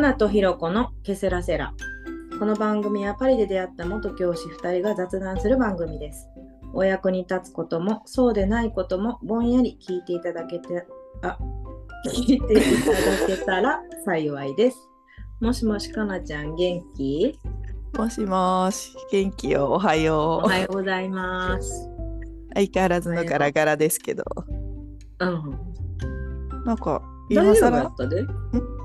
花とひろこのケセラセラ。この番組はパリで出会った元教師2人が雑談する番組です。お役に立つこともそうでないこともぼんやり聞いていただけて、あ、聞いていただけたら幸いです。もしもしかなちゃん元気？もしもし、元気よ、おはおよう。はようございます。相変わらずのガラガラですけど。うん。なんか、大丈夫や今更？ったで。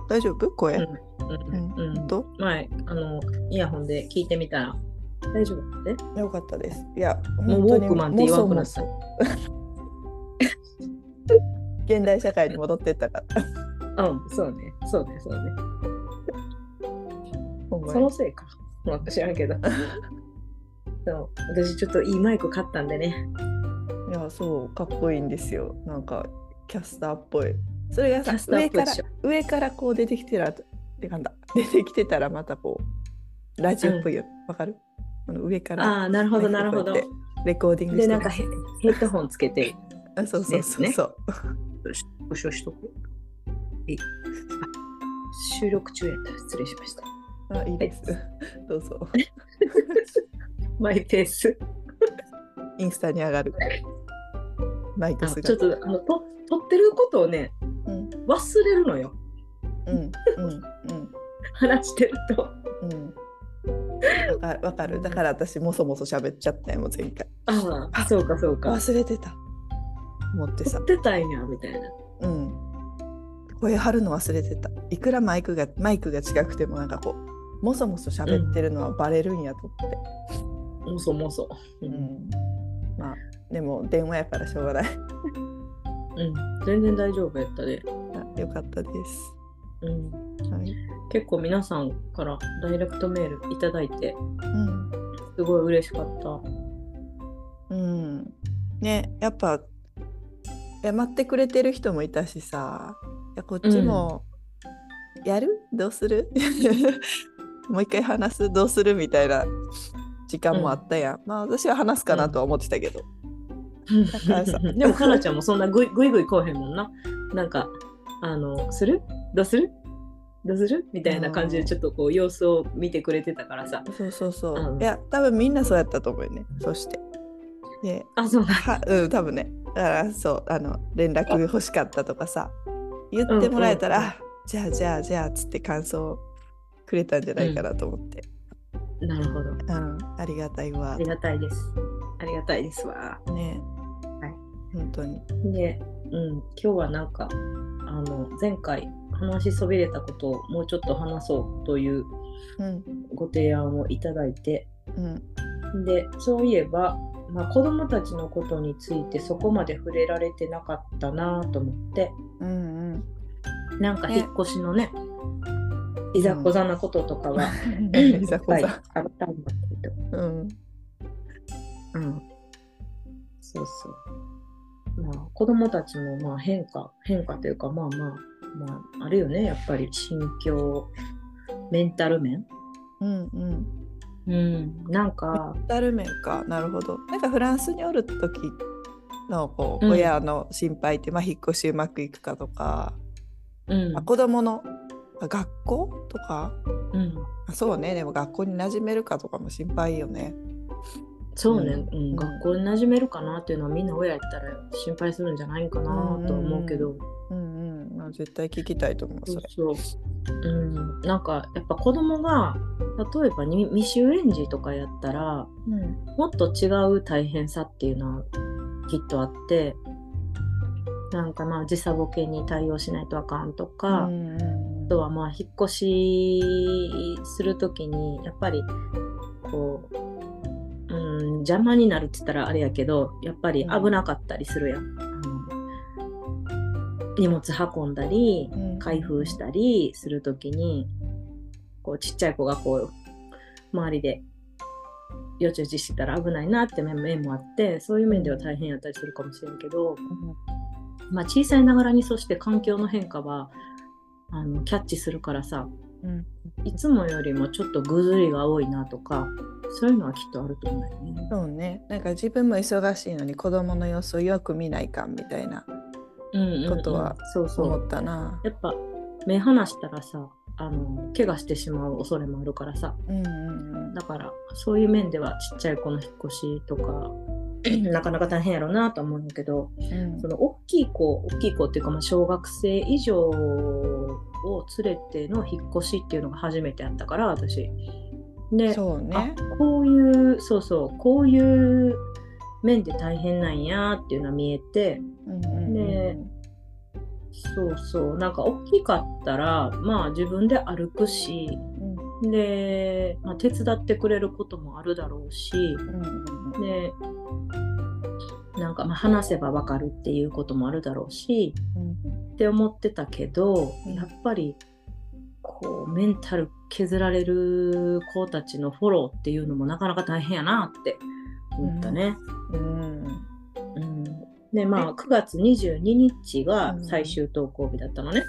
大丈夫？声、うんうんうん。と前、あの、イヤホンで聞いてみたら大丈夫だって。よかったです。いや、もうウォークマンって言わんくなっ 現代社会に戻ってったから。うん、そうね。そうね、そうね。そのせいか。まあ、知らんけど。そう私ちょっといいマイク買ったんでね。いや、そう、かっこいいんですよ。なんか、キャスターっぽい。それがさ上から上からこう出てきてらってかんだ出てきてたらまたこうラジオっぽいよ。わ、かる？この上からああ、なるほど、なるほど。レコーディングしで、てなんかヘヘッドホンつけて、あそうそうそう。ねそう、ご承知しとく。いいあ収録中やった。ら失礼しました。あいいです、どうぞ。マイペース。インスタに上がる。マイクあスがちょっとあのと撮ってることをね、うん。忘れるのよ。うんうん話してると。うんうんわかるわかるだから私もそもそ喋っちゃったよもう前回ああ、そうかそうか。忘れてた思ってさ撮ってたんや、みたいな。うん声張るの忘れてたいくらマイクがマイクが違くてもなんかこうもそもそ喋ってるのはバレるんやと思って、もそもそ。う。うんんまあでも電話やからしょうがないうん。全然大丈夫やったで。あよかったですうん。はい、結構皆さんからダイレクトメールいただいて、うんすごい嬉しかった。うん、ねやっぱえ待ってくれてる人もいたしさいやこっちも、やる？どうする？もう一回話す？どうする？みたいな時間もあったやん、まあ私は話すかなとは思ってたけど、からさ でも、かなちゃんもそんなぐいぐいぐい来おへんもんな。なんか、あの、する？どうする？どうする？みたいな感じで、ちょっとこう、様子を見てくれてたからさ。そうそうそう、うん。いや多分みんなそうやったと思うよね。そして。であ、そうはうん多分ね。だからそう。あの連絡欲しかったとかさ。言ってもらえたら、うんうんじゃあじゃあじゃあつって感想くれたんじゃないかなと思って、なるほど。うん。ありがたいわ。ありがたいです。ありがたいですわ。ね。はい。本当に。で、うん、今日はなんか、あの、前回話しそびれたことをもうちょっと話そうといううんご提案をいただいて、うんでそういえば、まあ、子どもたちのことについてそこまで触れられてなかったなと思って。うんうんなんかね。引っ越しのねいざこざなこととかは、いざこいっぱいざあったんだけど、うん。うん、そうそう。まあ子どもたちのまあ変化変化というかまあまあまああるよねやっぱり。心境。メンタル面。うんうん。うん。なんか。ダルメンか。なるほど。なんかフランスにおる時のこう、うん。親の心配って、まあ、引っ越しうまくいくかとか、うん。まあ、子供のあ学校とか。うん。あそうね。でも学校に馴染めるかとかも心配よね。そうね、ううん。ん学校に馴染めるかなっていうのはみんな親やったら心配するんじゃないかなとは思うけど、うんうん、まあ絶対聞きたいと思うそれ。そうそう、うん、なんかやっぱ子供が例えばに未就園児とかやったらうん。もっと違う大変さっていうのはきっとあってなんかまあ時差ボケに対応しないとあかんとか、うんうんあとはまあ引っ越しするときにやっぱりこう、うん、邪魔になるって言ったらあれやけどやっぱり危なかったりするやん。あの荷物運んだりうん。開封したりするときにこうちっちゃい子がこう周りでよちよちしてたら危ないなって面面もあってそういう面では大変やったりするかもしれんけど、まあ、小さいながらにそして環境の変化はあのキャッチするからさうんいつもよりもちょっとぐずりが多いなとかそういうのはきっとあると思うよね。そうね。なんか自分も忙しいのに子供の様子をよく見ないかんみたいなうんうんうん。ことは思ったな。やっぱ目離したらさあの怪我してしまう恐れもあるからさ。うんうん。だからそういう面ではちっちゃい子の引っ越しとか なかなか大変やろうなと思うんだけどうんその大きい子大きい子っていうかまあ小学生以上を連れての引っ越しっていうのが初めてやったから私。でそうね。あこういうそうそうこういう面で大変なんやっていうのは見えてうんうんうんねそうそうなんか大きかったらまあ自分で歩くしうんで、まあ、手伝ってくれることもあるだろうしうんうんでなんかまあ話せばわかるっていうこともあるだろうしうんって思ってたけどうんやっぱりこうメンタル削られる子たちのフォローっていうのもなかなか大変やなって思ったね。うんうんでまあ9月22日がうん最終登校日だったのね。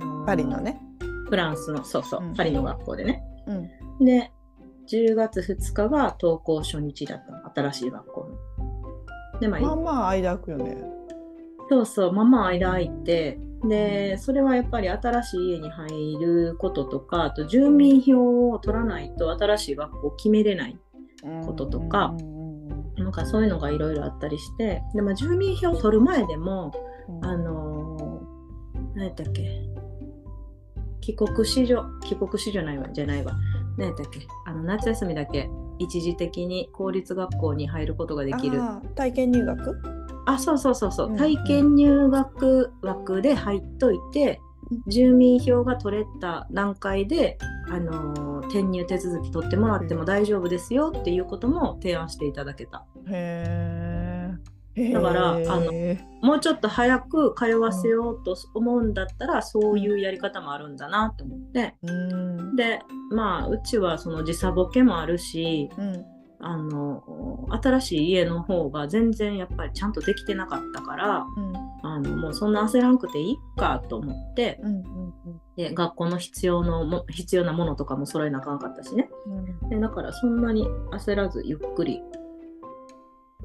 あのーパリのね。フランスのそうそう、うんパリの学校でね。うんで10月2日が登校初日だったの新しい学校の。でまあ、まあまあ間空くよね。そうそうまあまあ間空いて。でそれはやっぱり新しい家に入ることとかあと住民票を取らないと新しい学校を決めれない。こととか。なんかそういうのがいろいろあったりして。で、まあ、住民票を取る前でもうん。あのー、何やったっけ？帰国子女帰国子女ないわじゃないわ。何やったっけ？あの夏休みだけ一時的に公立学校に入ることができる。体験入学？あそうそうそうそう、うん。体験入学枠で入っといて、住民票が取れた段階で、あのー転入手続き取ってもらっても大丈夫ですよっていうことも提案していただけた。へえ。だからあのもうちょっと早く通わせようと思うんだったら、そういうやり方もあるんだなと思って。うん。でまあうちはその時差ボケもあるしうん。あの新しい家の方が全然やっぱりちゃんとできてなかったからうん。あのもうそんな焦らんくていいかと思ってうんうん。で学校の必要のも必要なものとかも揃えなあかんかったしね。うん。でだからそんなに焦らずゆっくり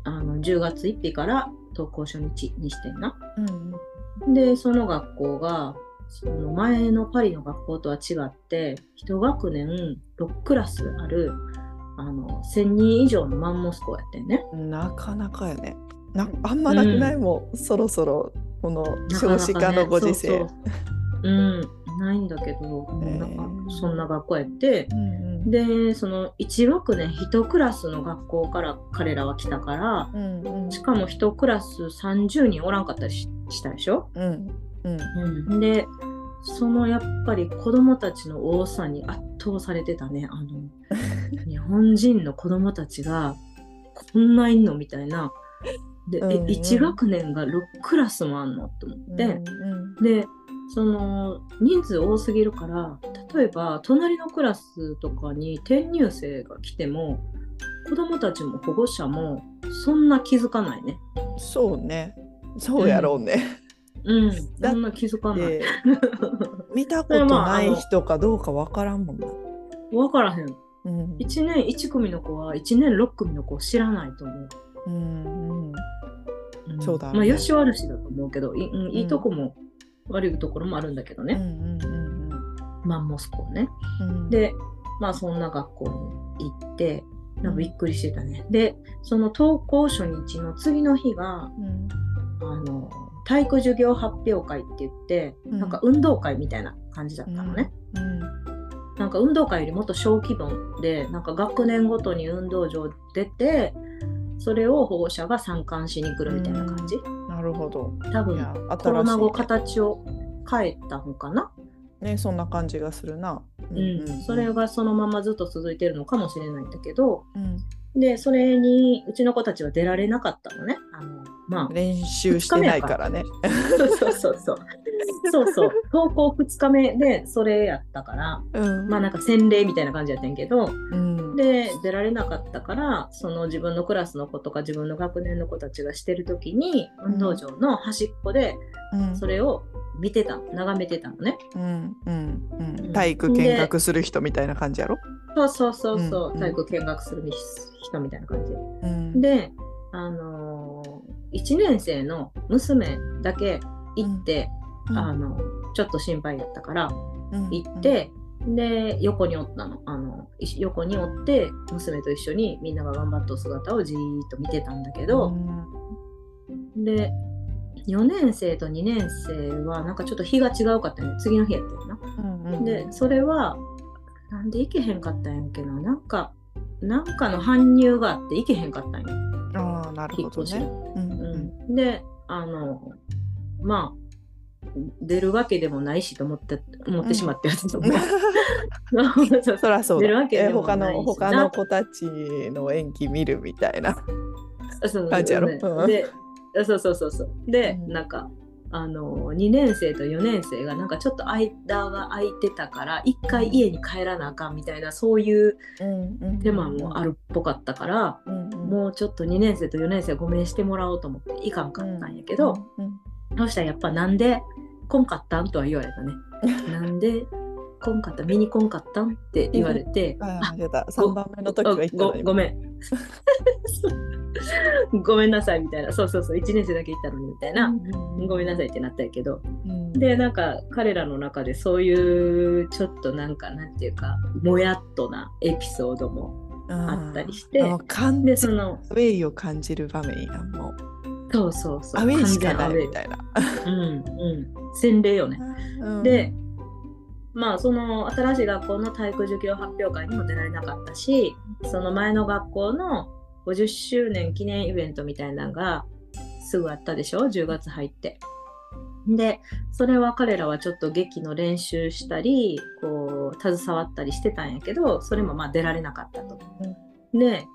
あの10月1日から登校初日にしてんな。うんでその学校がその前のパリの学校とは違って1学年6クラスあるあの1000人以上のマンモス校やってんね。うんなかなかやね。なあんまなくない、もうそろそろこの少子化のご時世。なかなかねそうそううんないんだけど、へー。なんかそんな学校やってうんうん。でその1学年1クラスの学校から彼らは来たからうんうん。しかも1クラス30人おらんかったりししたでしょ、うんうん。うん、でそのやっぱり子供たちの多さに圧倒されてたねあの 日本人の子供たちがこんないんのみたいな。で、うんうん。え1学年が6クラスもあんの？と思って、うん。でその人数多すぎるから例えば隣のクラスとかに転入生が来ても子供たちも保護者もそんな気づかないね。うんそうね。そうやろうね。うん、だそんな気づかない。で見たことない人かどうかわからんもんな。分からへん。うん1年1組の子は1年6組の子を知らないと思う。うんうんんそうだねまあ、よし悪しだと思うけど、い,、うん、いいとこも悪いところもあるんだけどうんね、うんマンモス校ね。うん。で、まあそんな学校に行って、なんかびっくりしてたね。で、その登校初日の次の日が、うん。あの、体育授業発表会って言って、うん。なんか運動会みたいな感じだったのね。うん。なんか運動会よりもっと小規模で、なんか学年ごとに運動場出て、それを保護者が参観しに来るみたいな感じ？なるほど。多分いやコロナ後形を変えたのかな？いねねそんな感じがするな。うんそれがそのままずっと続いてるのかもしれないんだけど、うんで、それにうちの子たちは出られなかったのね。あのま練習してないからね。あ、そうそうそう。そうそう。登校2日目でそれやったから、うんまあなんか洗礼みたいな感じやってんけど、うんで、出られなかったから、その自分のクラスの子とか自分の学年の子たちがしてる時に、運動場の端っこでうんそれを見てた、眺めてたのね。うんうんうんうん体育見学する人みたいな感じやろ？そうそうそうそう、うん体育見学する人みたいな感じ。うん。で、あのー、1年生の娘だけ行って、うん。あのちょっと心配やったから、うん。行って、で横におったの。あのい横におって娘と一緒にみんなが頑張っとる姿をじーっと見てたんだけど、で4年生と2年生はなんかちょっと日が違うかったよね次の日やったよな。うんうんうん。でそれはなんで行けへんかったんやっけな。なんかなんかの搬入があって行けへんかったんよ。ああなるほどね。うんうん。うん、であのまあ出るわけでもないしと思って思ってしまってやつと思う。そうそう そらそうだ。出るわけでもないし。の他の子たちの演技見るみたいな。そう感じやろ。そうそうそうそう。で、うん。なんかあの2年生と4年生がなんかちょっと間が空いてたから一回家に帰らなあかんみたいなそういう手間もあるっぽかったから、もうちょっと2年生と4年生ごめんしてもらおうと思っていかんかったんやけど、うんそしたらやっぱなんで来んかったんとは言われたね。なんで来んかった見に来んかったんって言われて、あああ出た。3番目の時は言ったのに。ごごめん。ごめんなさいみたいな。そうそうそう、1年生だけ行ったのにみたいな。ごめんなさいってなったんやけど。うんで、なんか彼らの中でそういうちょっとなんかなんていうか、もやっとなエピソードもあったりしてあーあの感で、じその、アウェイを感じる場面やんもうそうそうそう。アウェイしかないみたいな。うんうん。洗礼よね。うんで、まあその新しい学校の体育授業発表会にも出られなかったしその前の学校の50周年記念イベントみたいなのがすぐあったでしょ？10月入って。でそれは彼らはちょっと劇の練習したりこう携わったりしてたんやけどそれもまあ出られなかったと。で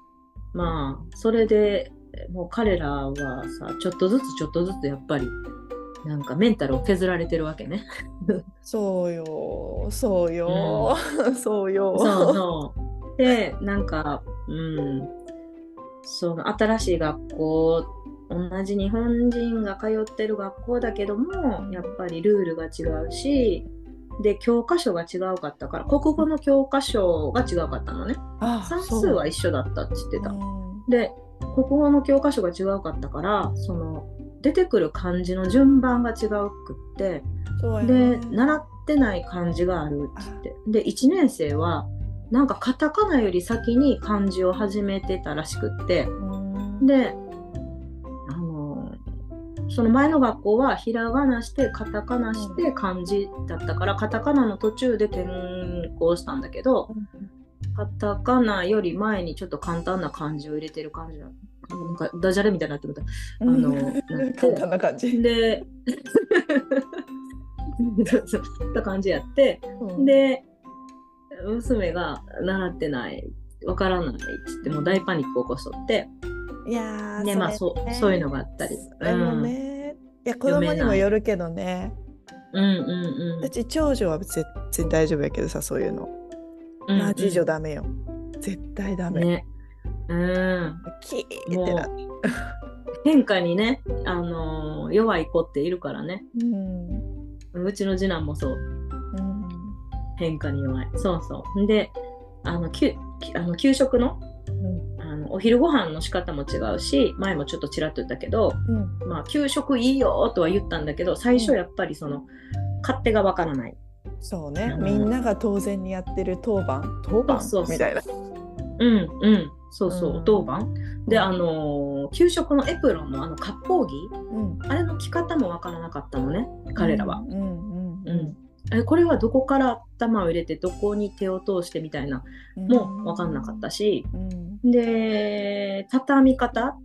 まあそれでもう彼らはさちょっとずつちょっとずつやっぱりなんかメンタルを削られてるわけね。そうよそうよ、そうよそうそう。で、なんか、うん、その新しい学校、同じ日本人が通ってる学校だけども、やっぱりルールが違うし、で、教科書が違うかったから、国語の教科書が違うかったのね。あ算数は一緒だったって言ってた。うんで、国語の教科書が違うかったから、その、出てくる漢字の順番が違うくって、でね。習ってない漢字があるって言って。で1年生はなんかカタカナより先に漢字を始めてたらしくって。うん。であのーその前の学校はひらがなしてカタカナして漢字だったからカタカナの途中で転校したんだけどカタカナより前にちょっっと簡単な漢字を入れてる感じなのなんかダジャレみたいになってもたあの簡単な感じ。でった感じやってうん、で娘が習ってないわからないっつってもう大パニック起こしとっていやーでまあそうそういうのががあったりでもね、いや子供にもよるけどねうんうんうんうち長女は全然大丈夫やけどさそういうの、うんまあ次女ダメよ絶対ダメ、ねうん。キーってなも変化にね、あのー弱い子っているからね。うん。うちの次男もそう。うん。変化に弱い。そうそう。であのきゅきあの給食のあのお昼ご飯の仕方も違うし前もちょっとちらっと言ったけど、うん。まあ、給食いいよとは言ったんだけど最初やっぱりその勝手がわからない。そうね、うんみんなが当然にやってる当番？当番みたいな。うんうんそうそう、うん。お当番。であのー給食のエプロンのあの割烹着？うん。あれの着方もわからなかったのね彼らは。これはどこから頭を入れてどこに手を通してみたいなうん。も分かんなかったし、うん。で畳み方？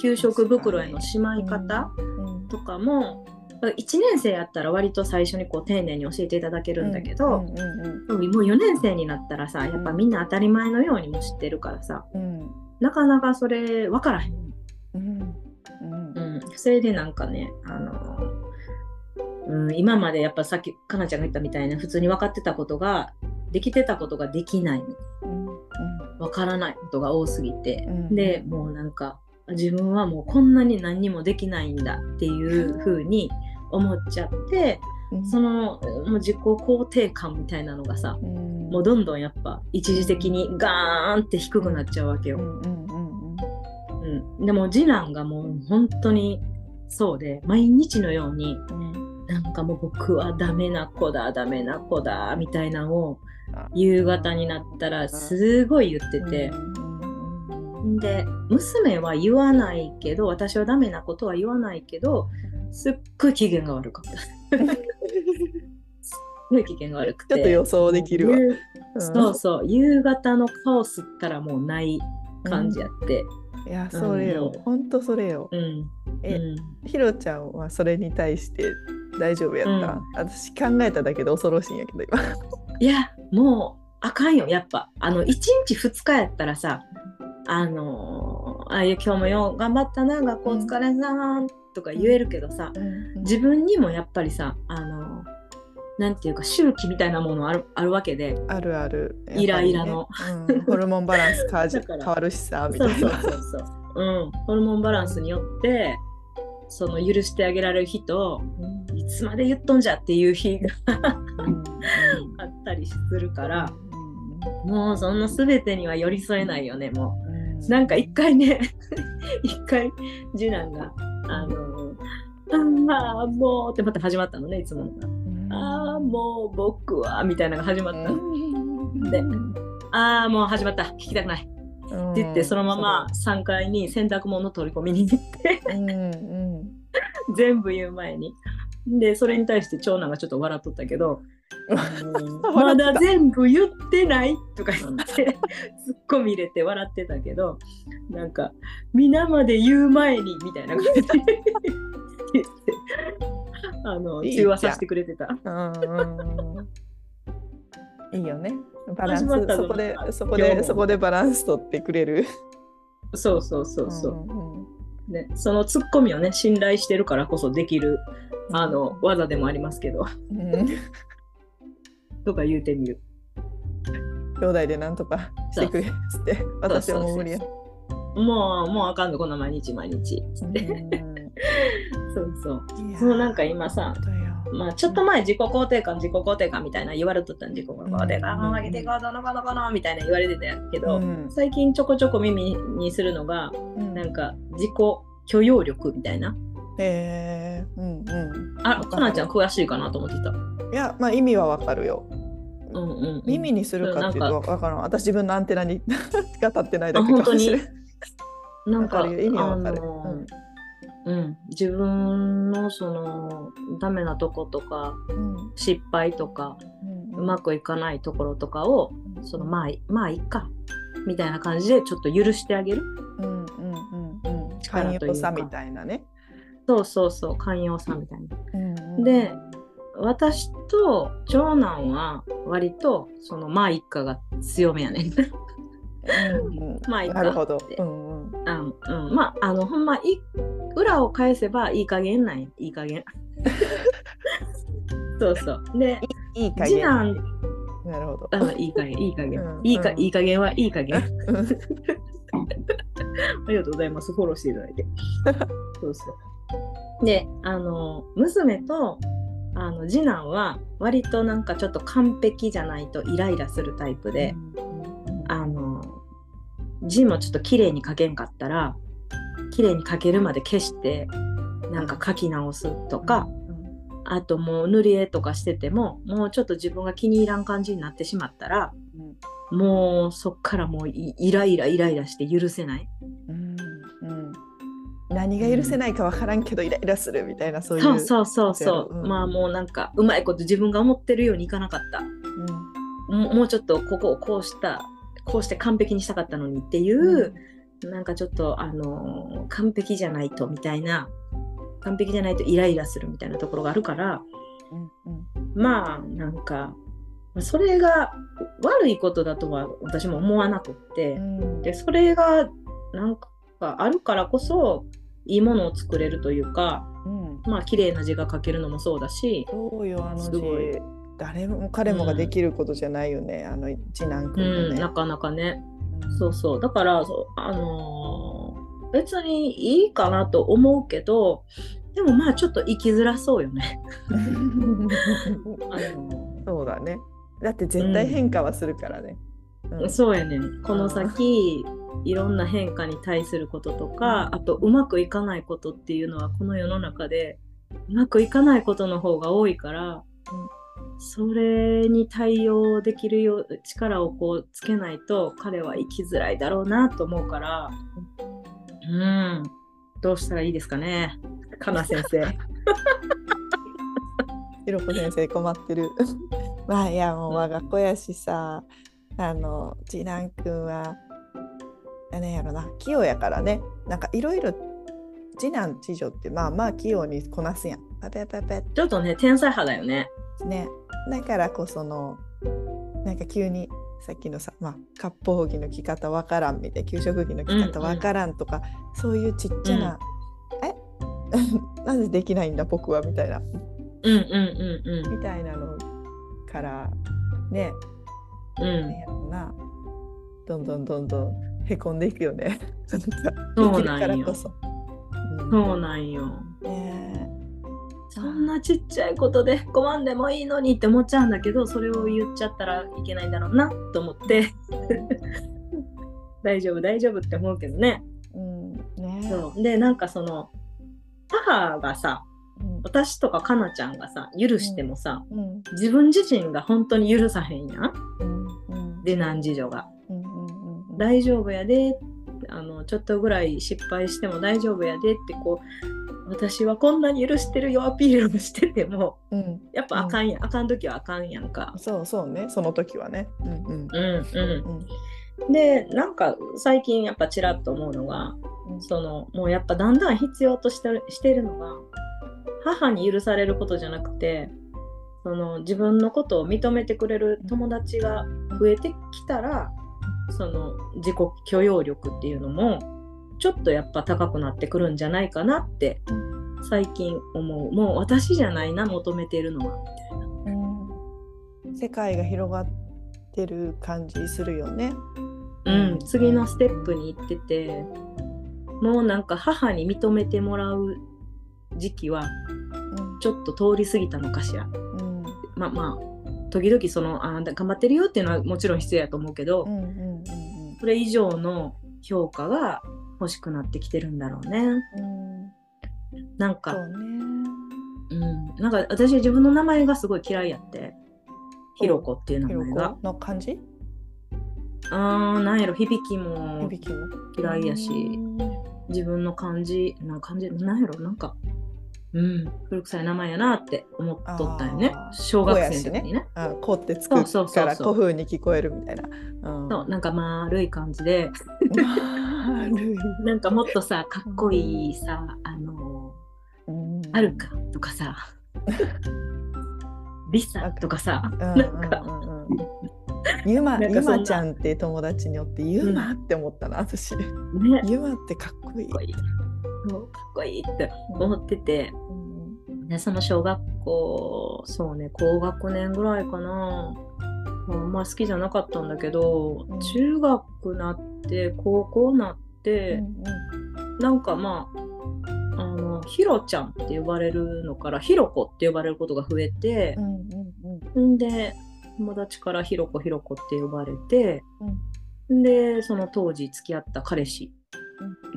給食袋へのしまい方？うん。とかも1年生やったら割と最初にこう丁寧に教えていただけるんだけど、うんうんでももう4年生になったらさやっぱみんな当たり前のようにも知ってるからさうん。なかなかそれ分からへん。うんうんうん、それでなんかね、あのうん、今までやっぱさっきかなちゃんが言ったみたいな普通に分かってたことができてたことができない。うん分からないことが多すぎて、うんでもうなんか自分はもうこんなに何にもできないんだっていう風に思っちゃってうん。そのもう自己肯定感みたいなのがさうん。もうどんどんやっぱ一時的にガーンって低くなっちゃうわけよ。でも次男がもう本当にそうで毎日のようにうん。なんかもう僕はダメな子だダメな子だみたいなのを夕方になったらすごい言ってて、で娘は言わないけど私はダメなことは言わないけどすっごい機嫌が悪かった。すっごい機嫌が悪くて。ちょっと予想できるわ夕そうそう夕方のカオスったらもうない感じやって。いやそれよ、うんほんとそれよ。うん。えうんひろちゃんはそれに対して大丈夫やった、私考えただけで恐ろしいんやけど今。いやもうあかんよやっぱあの1日2日やったらさあのーあいや今日もよう頑張ったな学校お疲れさんとか言えるけどさ、自分にもやっぱりさあのーなんていうか周期みたいなものあるあるわけで。あるある。イライラの。うん。ホルモンバランス 変わるしさみそうそうたいな。そうそう、うん、ホルモンバランスによってその許してあげられる日といつまで言っとんじゃっていう日が あったりするからもうそんな全てには寄り添えないよねもう。なんか一回ね 一回次男があのああもうってまた始まったのねいつもああもう僕はみたいなのが始まったの、でああもう始まった。聞きたくない。って言ってそのまま3階に洗濯物取り込みに。行って全部言う前に。でそれに対して長男がちょっと笑っとったけど「まだ全部言ってない?」とか言って ツッコミ入れて笑ってたけどなんか「皆まで言う前に」みたいな感じで言って あの中和させてくれてた。いいよね。バランスそこでそこでそこでバランス取ってくれる。そうそうそうそう。うんうんね、そのツッコミをね信頼してるからこそできるあの技でもありますけどうんとか言うてみる。兄弟でなんとかしてくれっつって私はもう無理や。もうもうあかんのこんな毎日毎日。そうそう。そうなんか今さまあちょっと前自己肯定感自己肯定感みたいな言われとったん自己肯定感上げていこうどのこのこのみたいな言われてたけど、うん最近ちょこちょこ耳にするのがなんか自己許容力みたいな。えー、うんうん。あ、わかなちゃん詳しいかなと思ってた。いやまあ意味はわかるよ。うんうん、うん。耳にするかっていうとわからん。私自分のアンテナに が立ってないだけかもしれない。か意味はわかるあのうん、自分のそのダメなとことかうん失敗とかうんうまくいかないところとかをそのまあまあいっかみたいな感じでちょっと許してあげるうんうんうんうん。寛容さみたいなね。そうそうそう寛容さみたいな。うんうんで私と長男は割とそのまあ一家が強めやねん。うん まあいいかなるほど。うんうんあうん、まああのほんまい裏を返せばいい加減なんやいい加減。そうそう。でいい加減。次男なるほど。あいい加減いい加減、うんいいかうんいい加減はいい加減。うん ありがとうございます。フォローしていただいて。そうそう。で、あの、娘と、あの、次男は、割となんかちょっと完璧じゃないとイライラするタイプで、あの、字もちょっと綺麗に書けんかったら、綺麗に書けるまで消して、なんか書き直すとか、あともう塗り絵とかしてても、もうちょっと自分が気に入らん感じになってしまったら、もうそっからもうイイライライライラして許せない。うんうん何が許せないかわからんけどイライラするみたいなそういう。そうそうそうそう、うん。まあもうなんかうまいこと自分が思ってるようにいかなかった。もうもうちょっとここをこうしたこうして完璧にしたかったのにっていう、なんかちょっとあのー完璧じゃないとみたいな完璧じゃないとイライラするみたいなところがあるからうんうん。まあなんかまあそれが悪いことだとは私も思わなくって、うん。でそれがなんかあるからこそいいものを作れるというかうんまあ綺麗な字が書けるのもそうだし、そうよあの字誰も彼もができることじゃないよね、あの次男う君のね。ん、なかなかねうんそうそうだからそうあのー別にいいかなと思うけどでもまあちょっと生きづらそうよね。あのそうだね。だって絶対変化はするからね。うん。そうやねん。この先いろんな変化に対することとかあとうまくいかないことっていうのはこの世の中でうまくいかないことの方が多いから、それに対応できるよう力をこうつけないと彼は生きづらいだろうなと思うから、うん、どうしたらいいですかね、かな先生。ひろこ先生困ってる。まあいやもう我が子やしさあの次男くんは何やろな器用やからね。なんかいろいろ次男次女ってまあまあ器用にこなすやん。パペパペちょっとね、天才派だよね。ね。だからこそのなんか急にさっきのさ、まあ、割烹着の着方わからんみたいな給食着の着方わからんとか、そういうちっちゃな、え？なぜできないんだ僕はみたいな。うんうんうん。みたいなのからねうん。やろうなどんどんどんどんへこんでいくよね。そうなんよ。うんそうなんよ。ねそんなちっちゃいことで困んでもいいのにって思っちゃうんだけどそれを言っちゃったらいけないんだろうなと思って 大丈夫大丈夫って思うけどね。うんねそうでなんかその母がさうん私とかかなちゃんがさ許してもさ、うん。自分自身が本当に許さへんやん。うん。うん。で何次女が。うんうんうん大丈夫やであのちょっとぐらい失敗しても大丈夫やでってこう私はこんなに許してるよアピールをしててもうん。やっぱあかんやん、あかん時はあかんやんか。そうそうね。その時はね。うんうん。うんうん。うん、でなんか最近やっぱちらっと思うのがうん。そのもうやっぱだんだん必要としてるしてるのが母に許されることじゃなくてその自分のことを認めてくれる友達が増えてきたらその自己許容力っていうのもちょっとやっぱ高くなってくるんじゃないかなって最近思うもう私じゃないな求めているのはみたいな。うん世界が広がってる感じするよね。うん、次のステップに行っててもうなんか母に認めてもらう時期はうんちょっと通り過ぎたのかしら。うんまあまあ時々そのあ頑張ってるよっていうのはもちろん必要やと思うけど、うんうんうんそれ以上の評価が欲しくなってきてるんだろうね。うんなんかそうね。うん、なんか私自分の名前がすごい嫌いやってひろこっていう名前がこ。の感じ？あーなんやろ響きも嫌いやし。うん自分の漢字な感じなんやろなんかうん。古臭い名前やなって思っとったよね。小学生の時にね。あこうってつくからこう風に聞こえるみたいな。うん。そうなんか丸い感じで。丸い。なんかもっとさかっこいいさあのうん。あるかとかさ。リサとかさ。うんなんか。ゆまゆまちゃんって友達によってゆまって思ったな、私。ね。ゆまってかっこいい。かっ。こいい。そうかっこいいって思っててうんでその小学校そうね高学年ぐらいかな。まああんま好きじゃなかったんだけど、うん。中学なって高校なって、なんかまああのひろちゃんって呼ばれるのからひろこって呼ばれることが増えてう、んうんうん。んで友達からひろこひろこって呼ばれて、でそその当時付き合った彼氏、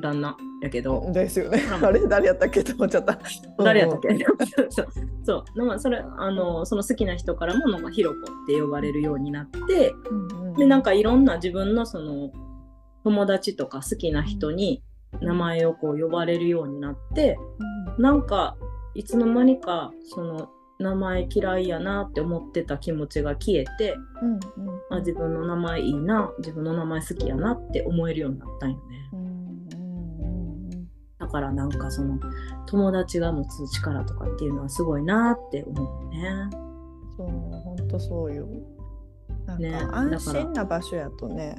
旦那やけど、うんですよね。う。んあ。れ誰やったっけと思っちゃった。誰やったっけ？そうそうなんかそれあのその好きな人からもなんかひろこって呼ばれるようになってうんうん。でなんかいろんな自分のその友達とか好きな人に名前をこう呼ばれるようになってなんかいつの間にかその名前嫌いやなって思ってた気持ちが消えてうんうん。あ自分の名前いいな自分の名前好きやなって思えるようになったんよね。うんうんうんだからなんかその友達が持つ力とかっていうのはすごいなって思うね。そう本当そうよ。なんねか安心な場所やとね、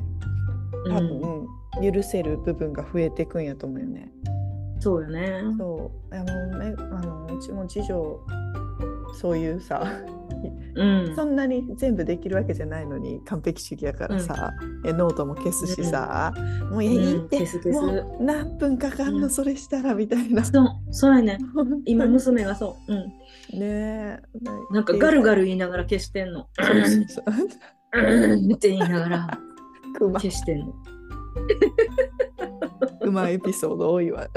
うん多分、許せる部分が増えていくんやと思うよね。そうよね。そうあのねあのうちも次女そういうさ、うん。そんなに全部できるわけじゃないのに完璧主義やからさ、えノートも消すしさ、もういいうんって、消す消すもう何分かかんの、うんそれしたらみたいな。そう、そうやね。今ね娘がそう。うん。えなんかガルガルル言いながら消してんの。そううんって言いながら消してんの。クマエピソード多いわ。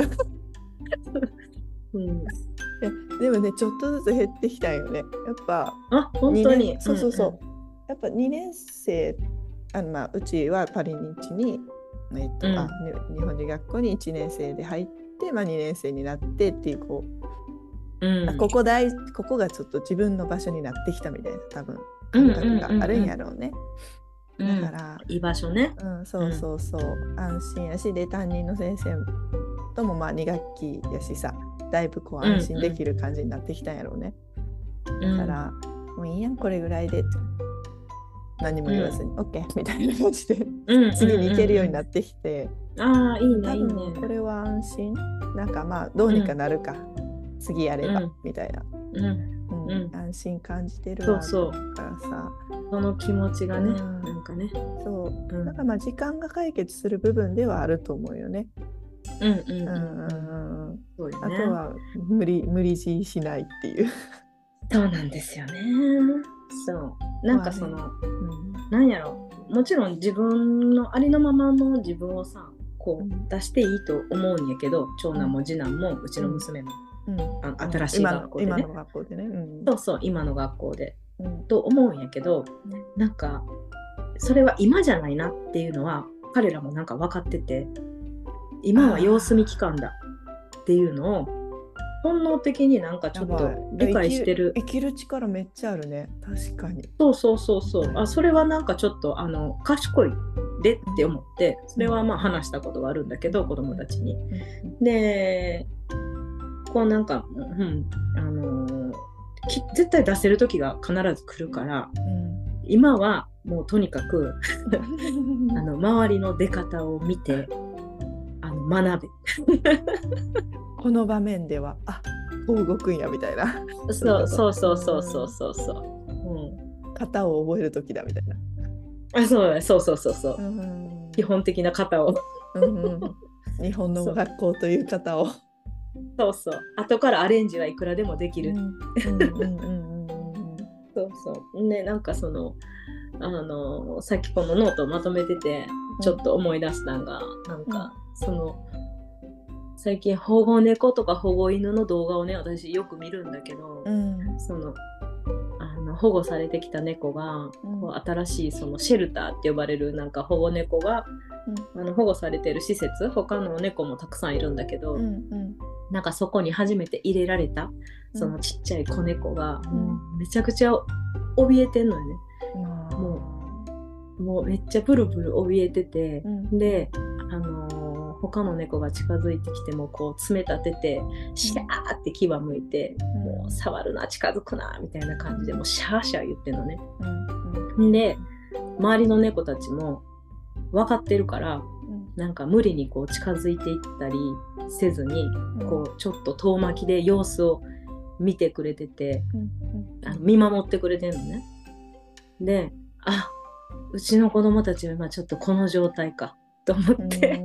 うん。やでもねちょっとずつ減ってきたんよね。やっぱあ本二当に。年そうそうそう、やっぱ2年生あの、まあ、うちはパリニチに、えっとうん。あに日本人学校に1年生で入って、まあ、2年生になってっていうこう、うん。ここ大ここがちょっと自分の場所になってきたみたいな多分感覚があるんやろうね。うん。だから、居場所ね。うん、そうそうそう、安心やしで担任の先生ともまあ2学期やしさだいぶこう安心できる感じになってきたんやろうね。だから、もういいやんこれぐらいで何も言わずに、OK みたいな感じでうん次に行けるようになっってきて、てああいいね多いいね。分これは安心。なんかまあどうにかなるか、次やれば、うん。みたいな、うん。うん。うん。安心感じてるわ。そうそう。だからさ。その気持ちがねうん。なんかね。そう。うん。だからまあ時間が解決する部分ではあると思うよね。うんうんうんうん。うね。あとは無理無理強いしないっていう。そうなんですよね。そう。なんかそのうんなんやろ。もちろん自分のありのままの自分をさこう出していいと思うんやけど長男も次男もうちの娘も。うん。あ新しい学校でね。今の今の学校でね。うん。そうそう今の学校で。うん。と思うんやけどなんかそれは今じゃないなっていうのは彼らもなんか分かってて今は様子見期間だ。っていうのを本能的になんかちょっと理解してる。生きる力めっちゃあるね。確かに。そうそうそうそう。あそれはなんかちょっとあの賢いでって思ってそれはまあ話したことがあるんだけど子供たちに。でこうなんか、うんあの絶対出せる時が必ず来るから今はもうとにかくうん あの周りの出方を見て学この場面ではあこう動くんやみたいな。べそうそうそうそうそうそうそう、うん、型を覚える時だみたいな。あそうそうそうそうそう。うん。基本的な型を。うんうん日本の学校という方を。そうそう。後からアレンジはいくらでもできる、うんうんうんうんうん。そうそう。ねなんかそのあのさっきこのノートをまとめててちょっと思い出したんが、なんかその最近保護猫とか保護犬の動画をね私よく見るんだけど、うん。そのあの保護されてきた猫が、うん。こう新しいそのシェルターって呼ばれるなんか保護猫が、あの保護されてる施設他の猫もたくさんいるんだけど、うんうん。なんかそこに初めて入れられたそのちっちゃい子猫が、めちゃくちゃ怯えてんのよね。まあもうめっちゃブルブル怯えててう、ん。で、あのー他の猫が近づいてきてもこう爪立ててシャーって牙向いて、もう触るな近づくなみたいな感じでもうシャーシャー言ってんのね。うん。うん。で周りの猫たちも分かってるからうん。なんか無理にこう近づいていったりせずにこうちょっと遠巻きで様子を見てくれててうん。あの見守ってくれてるのね。であうちの子供たちは今ちょっとこの状態かと思うん。って、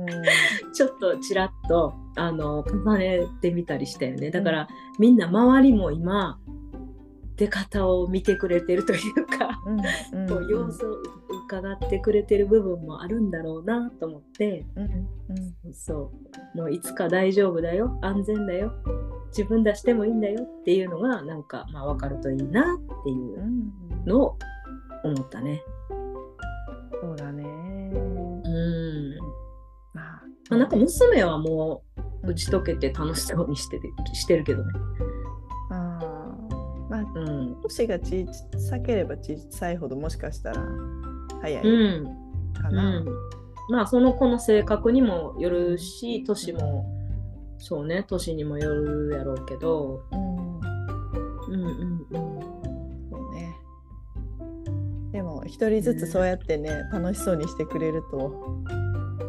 ちょっとちらっとあの重ねてみたりしたよね。だから、みんな周りも今出方を見てくれてるというか、うんうんこう様子を伺ってくれてる部分もあるんだろうなと思ってうんうん。そう。もういつか大丈夫だよ安全だよ自分出してもいいんだよっていうのがなんか、まあ、分かるといいなっていううんのを思ったね。そうだねうんまあまあ、なんか娘はもう打ち解けて楽しそうにしてるしてるけどね。あーまあうん。年が小さければ小さいほどもしかしたら早いうん。うかな。ん。まあその子の性格にもよるし、年も、そうね、年にもよるやろうけど、うんうんうん一人ずつそうやってね、楽しそうにしてくれると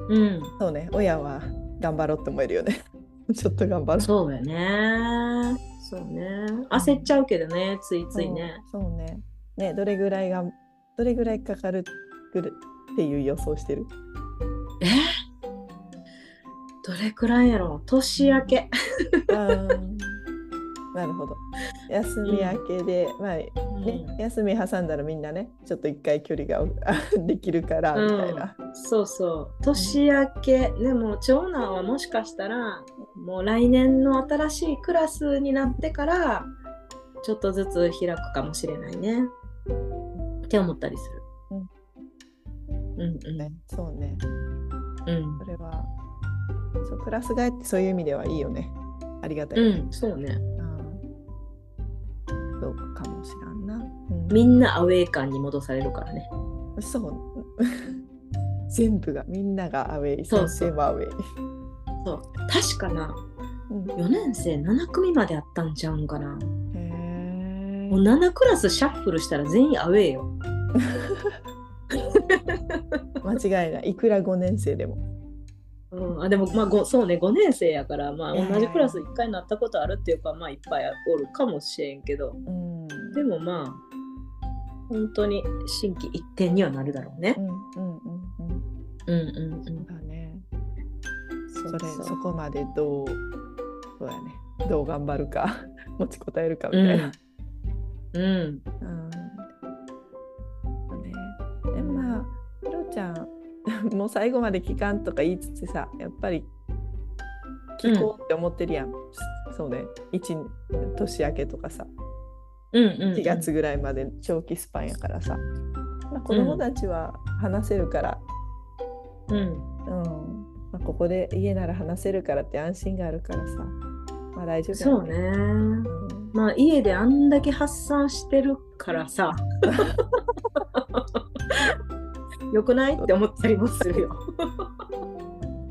うん。そうね親は頑張ろうって思えるよね。ちょっと頑張ろう。そうやね。そうね。焦っちゃうけどね、ついついね。そうね。ねどれぐらいがどれぐらいかかるくるっていう予想してる？え？どれくらいやろう？年明け。あーなるほど。休み明けで、まあね、休み挟んだらみんなねちょっと一回距離ができるからみたいな。そうそう。年明けでも長男はもしかしたらもう来年の新しいクラスになってからちょっとずつ開くかもしれないね。って思ったりする。うん。うんね。そうね。うん。それはそうクラス替えってそういう意味ではいいよね。ありがたい、うん、そうね。うんそうかもしらんな、うん。みんなアウェー感に戻されるからね。そう。全部がみんながアウェイ。そう先生もアウェイ、そう。確かなうん。4年生7組まであったんちゃうんかな。へもう7クラスシャッフルしたら全員アウェーよ。間違いない。いくら5年生でもうん、あでもまあごそうね5年生やからまあ同じクラス1回なったことあるっていうかまあいっぱいおるかもしれんけど。うん。でもまあ本当に心機一転にはなるだろうね。う。んうんうんうん。うんうんうん。だね。そそれそこまでどうそうやね。どう頑張るか 持ちこたえるかみたいな、うん。うん もう最後まで聞かんとか言いつつさやっぱり聞こうって思ってるやん、そうね。一年明けとかさ。うんうんうん。4月ぐらいまで長期スパンやからさ、まあ、子供たちは話せるから、うん。うん。まあ、ここで家なら話せるからって安心があるからさ、まあ、大丈夫そうね。うん。まあ家であんだけ発散してるからさ。よくない？って思ったりもするよ。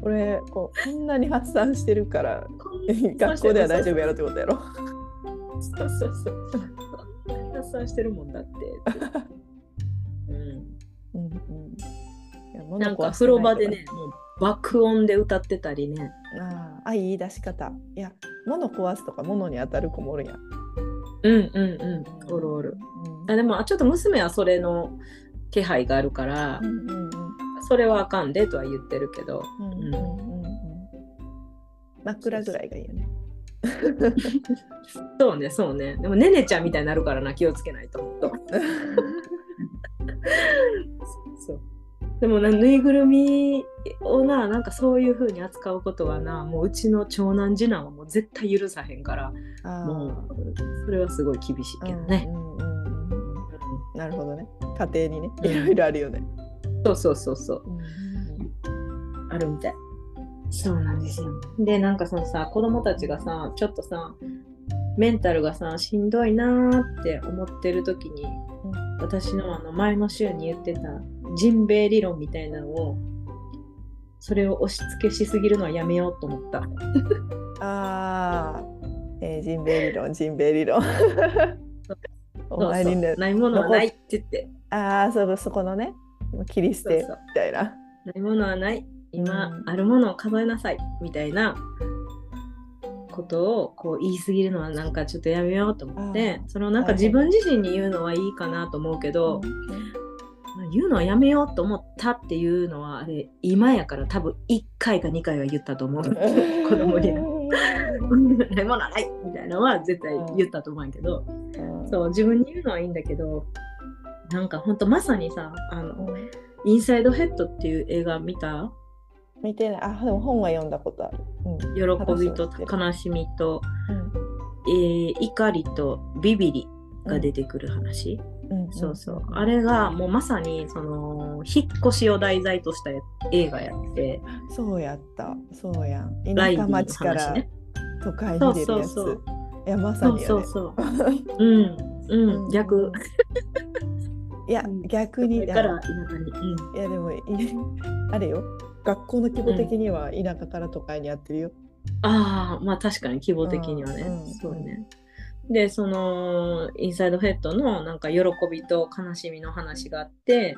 これこうこんなに発散してるから学校では大丈夫やろってことやろ。そうそうそう。発散してるもんだって。うん。うんうんなんか風呂場でね、もう爆音で歌ってたりね。あーあいい出し方いや物壊すとか物に当たる子もおるやん、うんうんうん。おるおる。うんあでもあちょっと娘はそれの気配があるからう、んうんうんそれはあかんでとは言ってるけど。うんうんうんうん枕ぐらいがいいよね。そうね、そうね。でもねねちゃんみたいになるからな、気をつけないと思うと。そう。でもな、ぬいぐるみをな、なんかそういう風に扱うことはな、もううちの長男次男はもう絶対許さへんから、あもうそれはすごい厳しいーけどね。うんうんうんうんなるほどね。家庭にね、うんいろいろあるよね。そうそうそうそう。あるみたい。そうなんですよ。で、なんかそのさ、子供たちがさ、ちょっとさ、メンタルがさ、しんどいなーって思ってる時に、私のあの前の週に言ってたジンベエ理論みたいなのを、それを押し付けしすぎるのはやめようと思った。ああ、えー、ジンベエ理論、ジンベエ理論。お前にないものはないって言って、ああ、そうそこのね、もう切り捨てみたいな。ないものはない。今、うん。あるものを数えなさいみたいな。ことをこう言い過ぎるのはなんかちょっとやめようと思ってそのなんか自分自身に言うのはいいかなと思うけど、まあ言うのはやめようと思ったっていうのはあれ今やから多分1回か2回は言ったと思う。子供にないものはないみたいなのは絶対言ったと思うんやけど、そう自分に言うのはいいんだけどなんかほんとまさにさあのうん「インサイドヘッド」っていう映画見た？見てない。あ、でも本は読んだことある。うん。喜びと悲しみと、えー怒りとビビりが出てくる話、うんうんそうそうあれがもうまさにその引っ越しを題材とした映画やってそうやった。そうやん。田舎町から都会に出るやつ。そうそうそういや、まさそうにやね。そうそう うんうん逆。いや、逆に。だから田舎に、うん、いやでもい あれよ学校の規模的には田舎から都会にやってるよ。ああまあ確かに規模的にはね、うんうんそうねでそのインサイドヘッドのなんか喜びと悲しみの話があって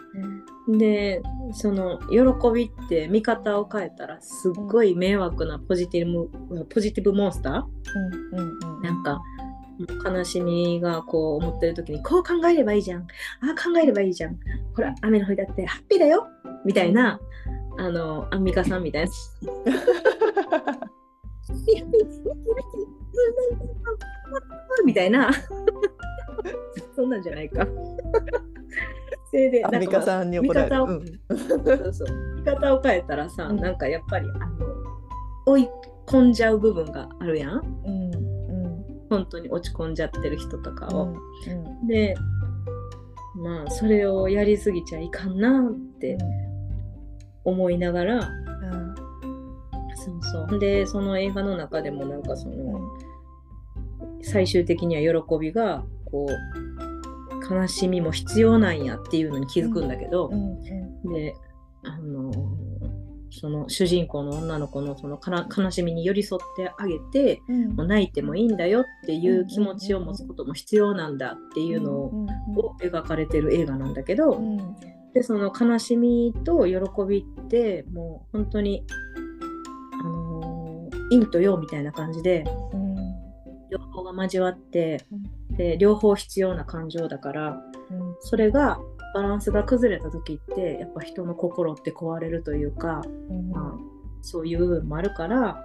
でその喜びって見方を変えたらすっごい迷惑なポジティブポジティブモンスタうんうんうん。ーなんか悲しみがこう思ってる時にこう考えればいいじゃん。ああ考えればいいじゃん。ほら雨の日だってハッピーだよみたいなあのアンミカさんみたいな みたいな。そんなんじゃないか。それでアンミカさんに怒られる。見方を変えたらさ、うん。なんかやっぱりあの追い込んじゃう部分があるやん。うんうん本当に落ち込んじゃってる人とかを。うん。でまあそれをやりすぎちゃいかんなって思いながらうんそうそう。でその映画の中でもなんかその最終的には喜びがこう悲しみも必要なんやっていうのに気づくんだけどう、んであのその主人公の女の子のその悲しみに寄り添ってあげてうん。もう泣いてもいいんだよっていう気持ちを持つことも必要なんだっていうのをを描かれてる映画なんだけど、うん。でその悲しみと喜びってもう本当にあのー陰と陽みたいな感じでうん。両方が交わってで両方必要な感情だからうんそれがバランスが崩れた時ってやっぱ人の心って壊れるというか、うん。まあ、そういう部分もあるから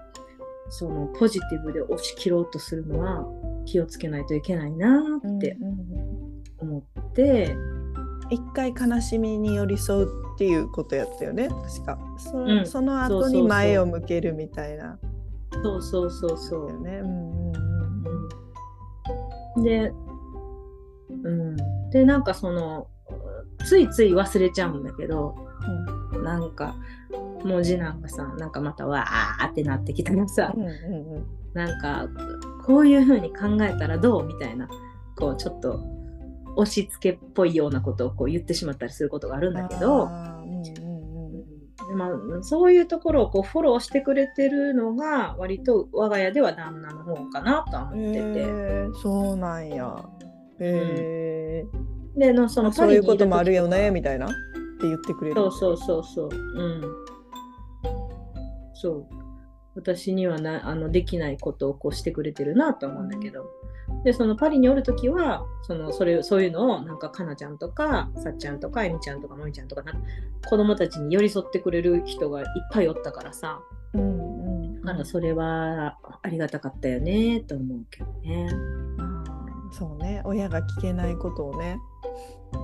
そのポジティブで押し切ろうとするのは気をつけないといけないなってうんうん思って、一回悲しみに寄り添うっていうことやったよね確か。そ,、うん。その後に前を向けるみたいなそうそうそうそう。ね。うんうんうんで、うん、でなんかそのついつい忘れちゃうんだけどなんかもう次男がさなんかまたわーってなってきたらさうんうんうん。なんかこういう風に考えたらどうみたいなこうちょっと押し付けっぽいようなことをこう言ってしまったりすることがあるんだけど。まあ、そういうところをこうフォローしてくれてるのが割と我が家では旦那の方かなとは思ってて、へーそうなんや。へえ、でのそのそういうこともあるよねみたいなって言ってくれる。そうそうそうそう。うん。そう。私にはなあのできないことをこうしてくれてるなと思うんだけどでそのパリにおる時はそのそれそういうのをなんかかなちゃんとかさっちゃんとかえみちゃんとかもみちゃんとかなんか子供たちに寄り添ってくれる人がいっぱいおったからさ。うんうんだからそれはありがたかったよねと思うけどね。そうね。親が聞けないことをね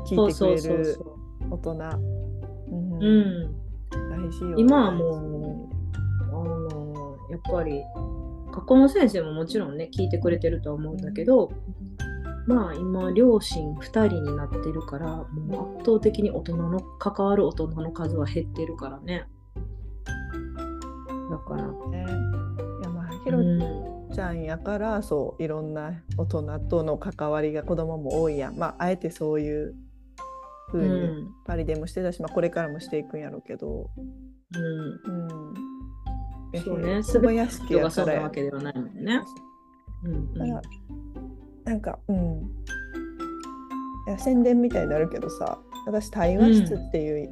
聞そいうてくれそうそうるそ大人。うん。う。うん。大事よ今はもう、あの、やっぱり、学校の先生ももちろんね、聞いてくれてるとは思うんだけど、まあ今、両親2人になってるから、もう圧倒的に大人の、関わる大人の数は減ってるからね。だから、ね。いやまあひろうん、ちゃんやからそういろんな大人との関わりが子供も多いやん。まああえてそういうう風にん、パリでもしてたし、まあ、これからもしていくんやろうけど、うん。うん、そうね。小林家人がそんなわけではないもんね。うん、うん。なんかうん。いや宣伝みたいになるけどさ私対話室っていう、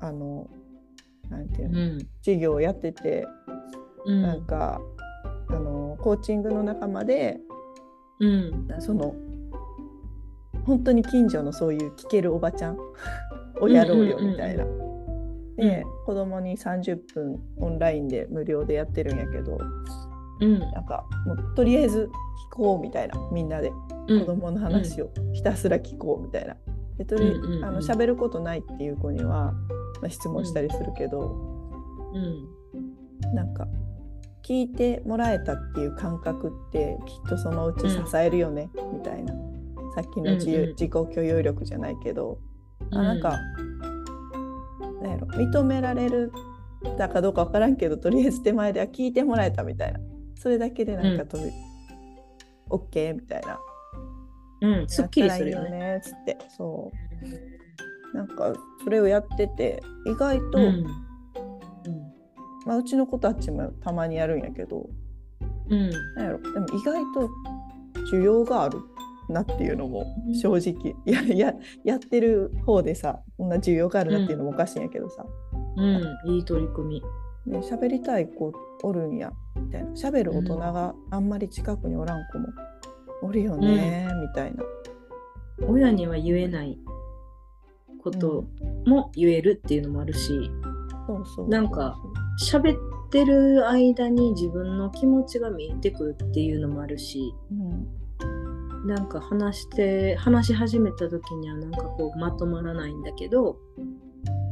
あのなんていうの、うん、授業をやってて、うん、なんかあのコーチングの仲間でうん、その本当に近所のそういう聞けるおばちゃんをやろうよみたいな。で、子供に30分オンラインで無料でやってるんやけどうん、なんかもうとりあえず聞こうみたいなみんなで。うん、子供の話をひたすら聞こうみたいな。でとりうんうんうん。あの喋ることないっていう子には、まあ、質問したりするけど、うん、なんか聞いてもらえたっていう感覚ってきっとそのうち支えるよね、みたいな。さっきの自由、うんうん。自己許容力じゃないけど、うん。あなんかなんやろ認められるだかどうか分からんけどとりあえず手前では聞いてもらえたみたいな。それだけでなんかとり、オッケーみたいな。うん、すっきりする。よね。つって。そう。なんかそれをやってて意外と、うん、まあ、うちの子たちもたまにやるんやけど。うん、なんやろでも意外と需要があるなっていうのもうん。正直、やややってる方でさこんな需要があるなっていうのもおかしいんやけどさ、うん、いい取り組み。ね喋りたい子おるんや。みたいな。喋る大人があんまり近くにおらん子もおるよね、みたいな。親には言えない。ことも言えるっていうのもあるし、そうそう。なんか喋ってる間に自分の気持ちが見えてくるっていうのもあるし、うんなんか話して話し始めた時にはなんかこうまとまらないんだけど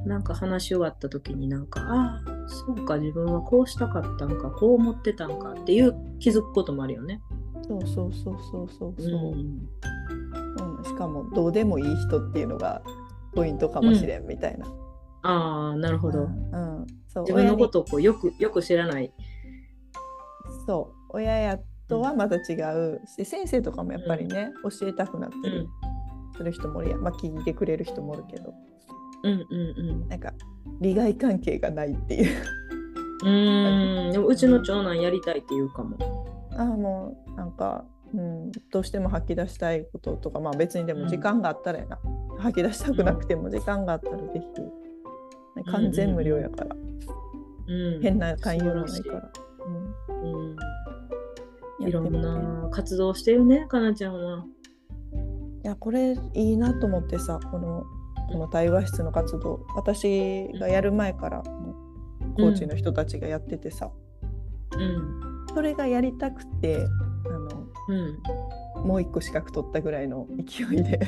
なんか話し終わった時になんかああそうか自分はこうしたかったんかこう思ってたんかっていう気づくこともあるよね。そうそうそうそうそうそう、うんうんしかもどうでもいい人っていうのがポイントかもしれんみたいな。ああなるほど。うんうんそう自分のことをこうよくよく知らない。そう親やとはまた違うし先生とかもやっぱりね、教えたくなったりうん。する人もおるやん、まあ、聞いてくれる人もおるけど。うんうんなんか利害関係がないっていう。うん。でもうちの長男やりたいって言うかも。ああもうなんか、うん、どうしても吐き出したいこととかまあ別にでもうん。時間があったらやな、吐き出したくなくても時間があったらぜひ、完全無料やから、うん、変な勧誘もないから。うん。うん、いろんな活動してるね、かなちゃんは。いやこれいいなと思ってさこのこの対話室の活動私がやる前からコーチの人たちがやっててさ、うん。それがやりたくてあのうん。もう一個資格取ったぐらいの勢いで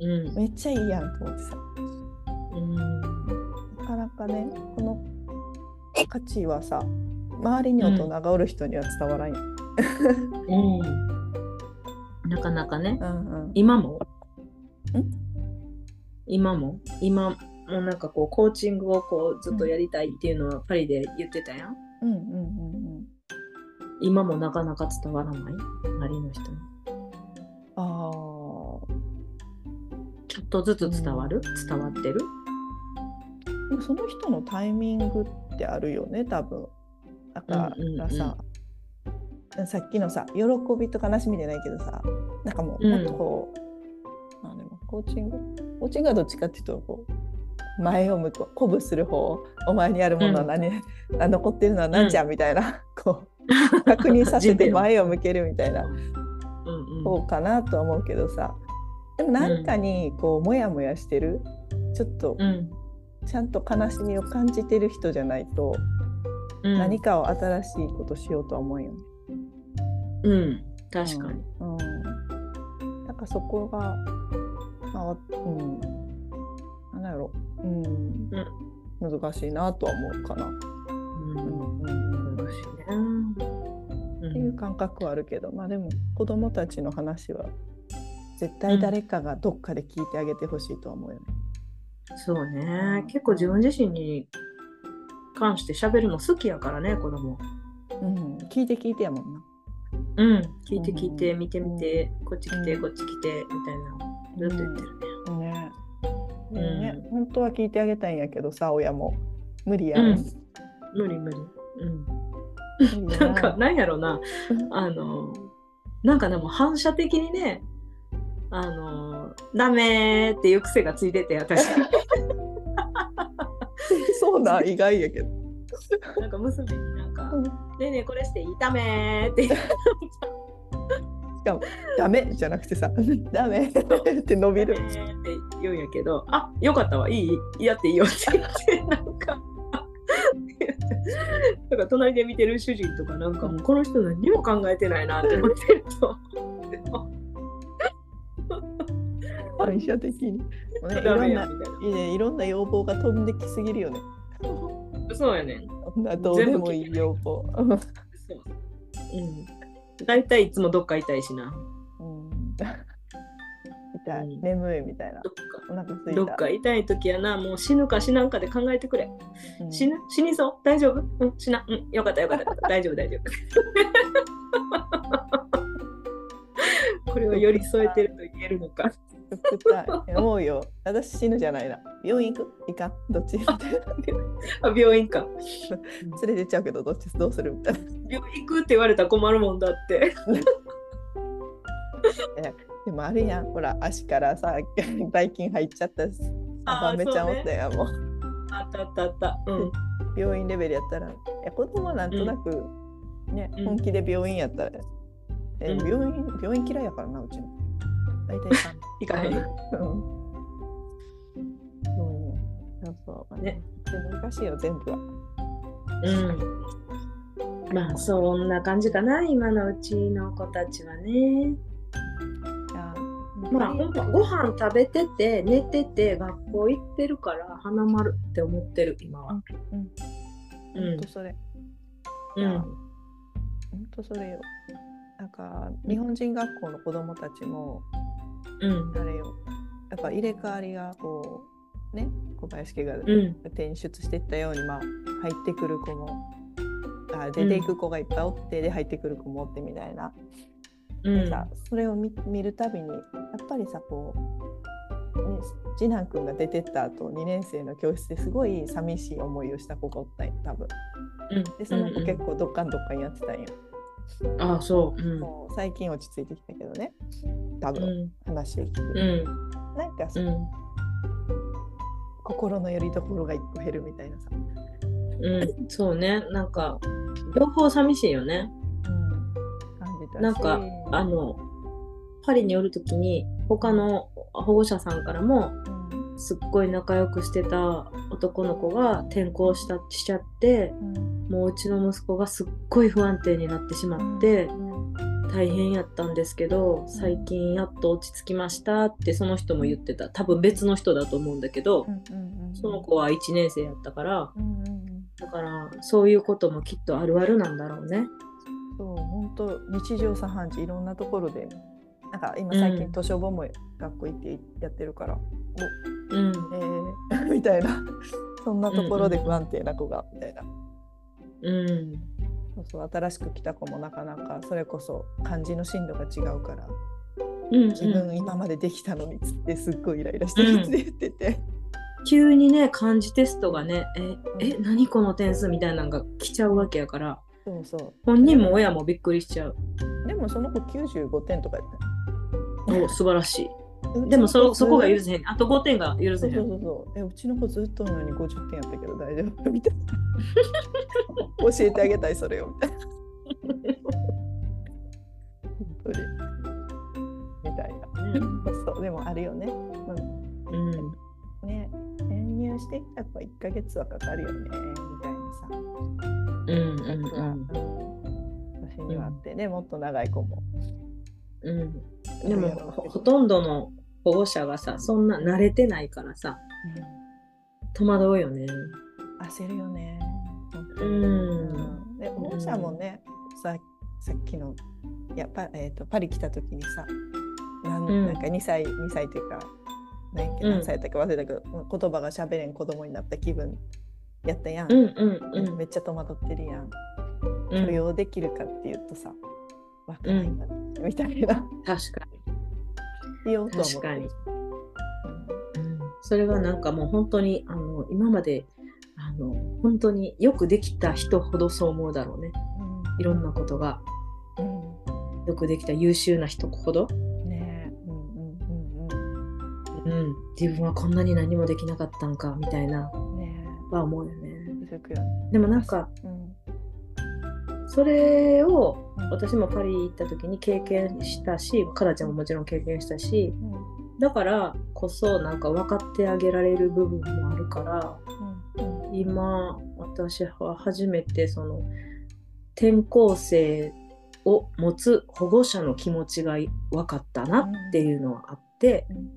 うん。うん。めっちゃいいやんと思ってさうん。なかなかねこの価値はさ周りに大人がおる人には伝わらんよ、うん。なかなかね、うんうん、今も？今も？今もなんかこうコーチングをこうずっとやりたいっていうのはパリで言ってたやん。うんうんうんうん。今もなかなか伝わらない？周りの人に。あちょっとずつ伝わる、伝わってる？その人のタイミングってあるよね多分。だからさ、さっきのさ喜びと悲しみじゃないけどさなんかもううん。もっとこう、なんでもコーチング？コーチングはどっちかっていうとこう前を向く鼓舞する方お前にあるものは何、あ残ってるのは何じゃ？んみたいな、こう 確認させて前を向けるみたいな。うんうん。方かなとは思うけどさ。でも何かにこうモヤモヤしてるちょっとうん。ちゃんと悲しみを感じてる人じゃないと、うん。何かを新しいことしようとは思うよね。うん確かに。うん。うん、なんかそこが、まあ、わうん。なんだろう。うん。難しいなとは思うかな。うんうん。難しいね。っていう感覚はあるけど、まあでも子供たちの話は絶対誰かがどっかで聞いてあげてほしいとは思うよね。そうね、結構自分自身に関して喋るの好きやからね、子供。うん。聞いて聞いてやもんな。うん、聞いて聞いて、うん見て見て、こっち来て、うんこっち来て、みたいなのずっと言ってるね。ね。うんね、本当は聞いてあげたいんやけどさ、親も。無理やうんん。無理無理。うん。なんか、なんやろな、あの、なんかでも反射的にね、あの、ダメーっていう癖がついてて、私。そうなん、意外やけど。なんか娘になうん、ねえねえこれしていいダメーって言ってダメじゃなくてさ、ダメって伸びる。って言うんやけど、あよかったわ、いい？やっていいよって言って、なんか、なんか隣で見てる主人とか、なんかもうこの人何も考えてないなって思ってると。反射的に。ね、いダろんないいね、いろんな要望が飛んできすぎるよね。な。そうやねん。どうでもいい要望。そう。うん。大体いつもどっか痛いしな。うん痛い、うん眠いみたいなど。っ。かどっか痛い時やな、もう死ぬか死なんかで考えてくれ。うん死ぬ？死にそう？大丈夫？うん、死な。うん、よかったよかったよかった。大丈夫大丈夫。これを寄り添えてると言えるのか。絶対思うよ。私死ぬじゃないな。病院行くいかん。どっちあ、病院か。連れてっちゃうけど、どっちどうするみたいな。病院行くって言われたら困るもん。だって。でもあるやん、ほら、足からさ、ばい菌入っちゃったしあばめちゃん。おったやん、もう。あったあったあった。うん。病院レベルやったら、いや子供なん。となく、うん。本気で病院やったら、えうん。病院病院嫌いやからな、うちの。大体さ、行かへん。うん。そうそう。ね。難しいよ、全部は。うん。まあそんな感じかな、今のうちの子たちはね。まあほんまご飯食べてて寝てて学校行ってるから花丸って思ってる今は。うんほんとそれ。うん。ほんとそれよ。なんか日本人学校の子供たちもうん。あれよ。やっぱ入れ替わりがこうね小林家がうん。転出していったように、まあ入ってくる子もあ出ていく子がいっぱいおって、で入ってくる子もおってみたいな。うん。でさそれを見見るたびにやっぱりさこう、ね、次男くんが出てった後2年生の教室ですごい寂しい思いをした子がおったんよ多分。うん。でその子結構。構どっかんどっかんやってたんよ。ああ、そう。うん。もう最近落ち着いてきたけどね多分、うん。話を聞いて、うん。なんかさ、うん。心の拠り所が一個減るみたいなさ、うん。そうね。なんか、両方寂しいよね。感じたしなんか、あの、パリに寄るときに、他の保護者さんからも、うんすっごい仲良くしてた男の子が転校したしちゃってうんもううちの息子がすっごい不安定になってしまってうん大変やったんですけど最近やっと落ち着きましたってその人も言ってた。多分別の人だと思うんだけどうんうんうんその子は1年生やったからうんうんうん。だからそういうこともきっとあるあるなんだろうね。そう本当日常茶飯事いろんなところでなんか今最近うん。図書本も学校行ってやってるから、うん。おえー、みたいな。そんなところで不安定な子がみたいな、うん。そうそう新しく来た子もなかなかそれこそ漢字の進度が違うからうん自分今までできたのにつってすっごいイライラしてるって言ってて、急にね漢字テストがねええ何この点数みたいなのが来ちゃうわけやからそうそう。本人も親もびっくりしちゃう。でもその子95点とかやった。お素晴らしい。よでもそそこが許ずせへん。あと5点が許せへ。そうそうんそうそう。えうちの子ずっとなのに50点やったけど大丈夫？みたいな。教えてあげたいそれを。みたいな本当に。みたいな。そうでもあるよね、うん。うん、ね転入してきた子は1ヶ月はかかるよねみたいなさ。うん。うん。うん、私にはあって、でもっと長い子もうん。でもほ、ほとんどの保護者がさ、そんな慣れてないからさ、戸惑うよね。焦るよね。うん。うん。で保護者もね、ささっきのやっぱ、えー、とパリ来た時にさなん,、うん。なんか2歳2歳っていうか何歳やったか忘れたけど、言葉がしゃべれん子供になった気分やったやん、うんうんうん。めっちゃ戸惑ってるやん。うん。許容できるかっていうとさわからないんだ、みたいな。確か言おうと確かに。うん。それがなんかもう本当に、あの、今まで、あの、本当によくできた人ほどそう思うだろうね。いろんなことが。うん。よくできた優秀な人ほど。うんねえ。うんうんうんうん。自分はこんなに何もできなかったんか、みたいな、うんね。は思うよね。でもなんか、うんそれをうん。私もパリ行った時に経験したし、かなちゃんももちろん経験したし、うん。だからこそなんか分かってあげられる部分もあるから、うん。うん。今私は初めてその転校生を持つ保護者の気持ちが分かったなっていうのはあって、うん。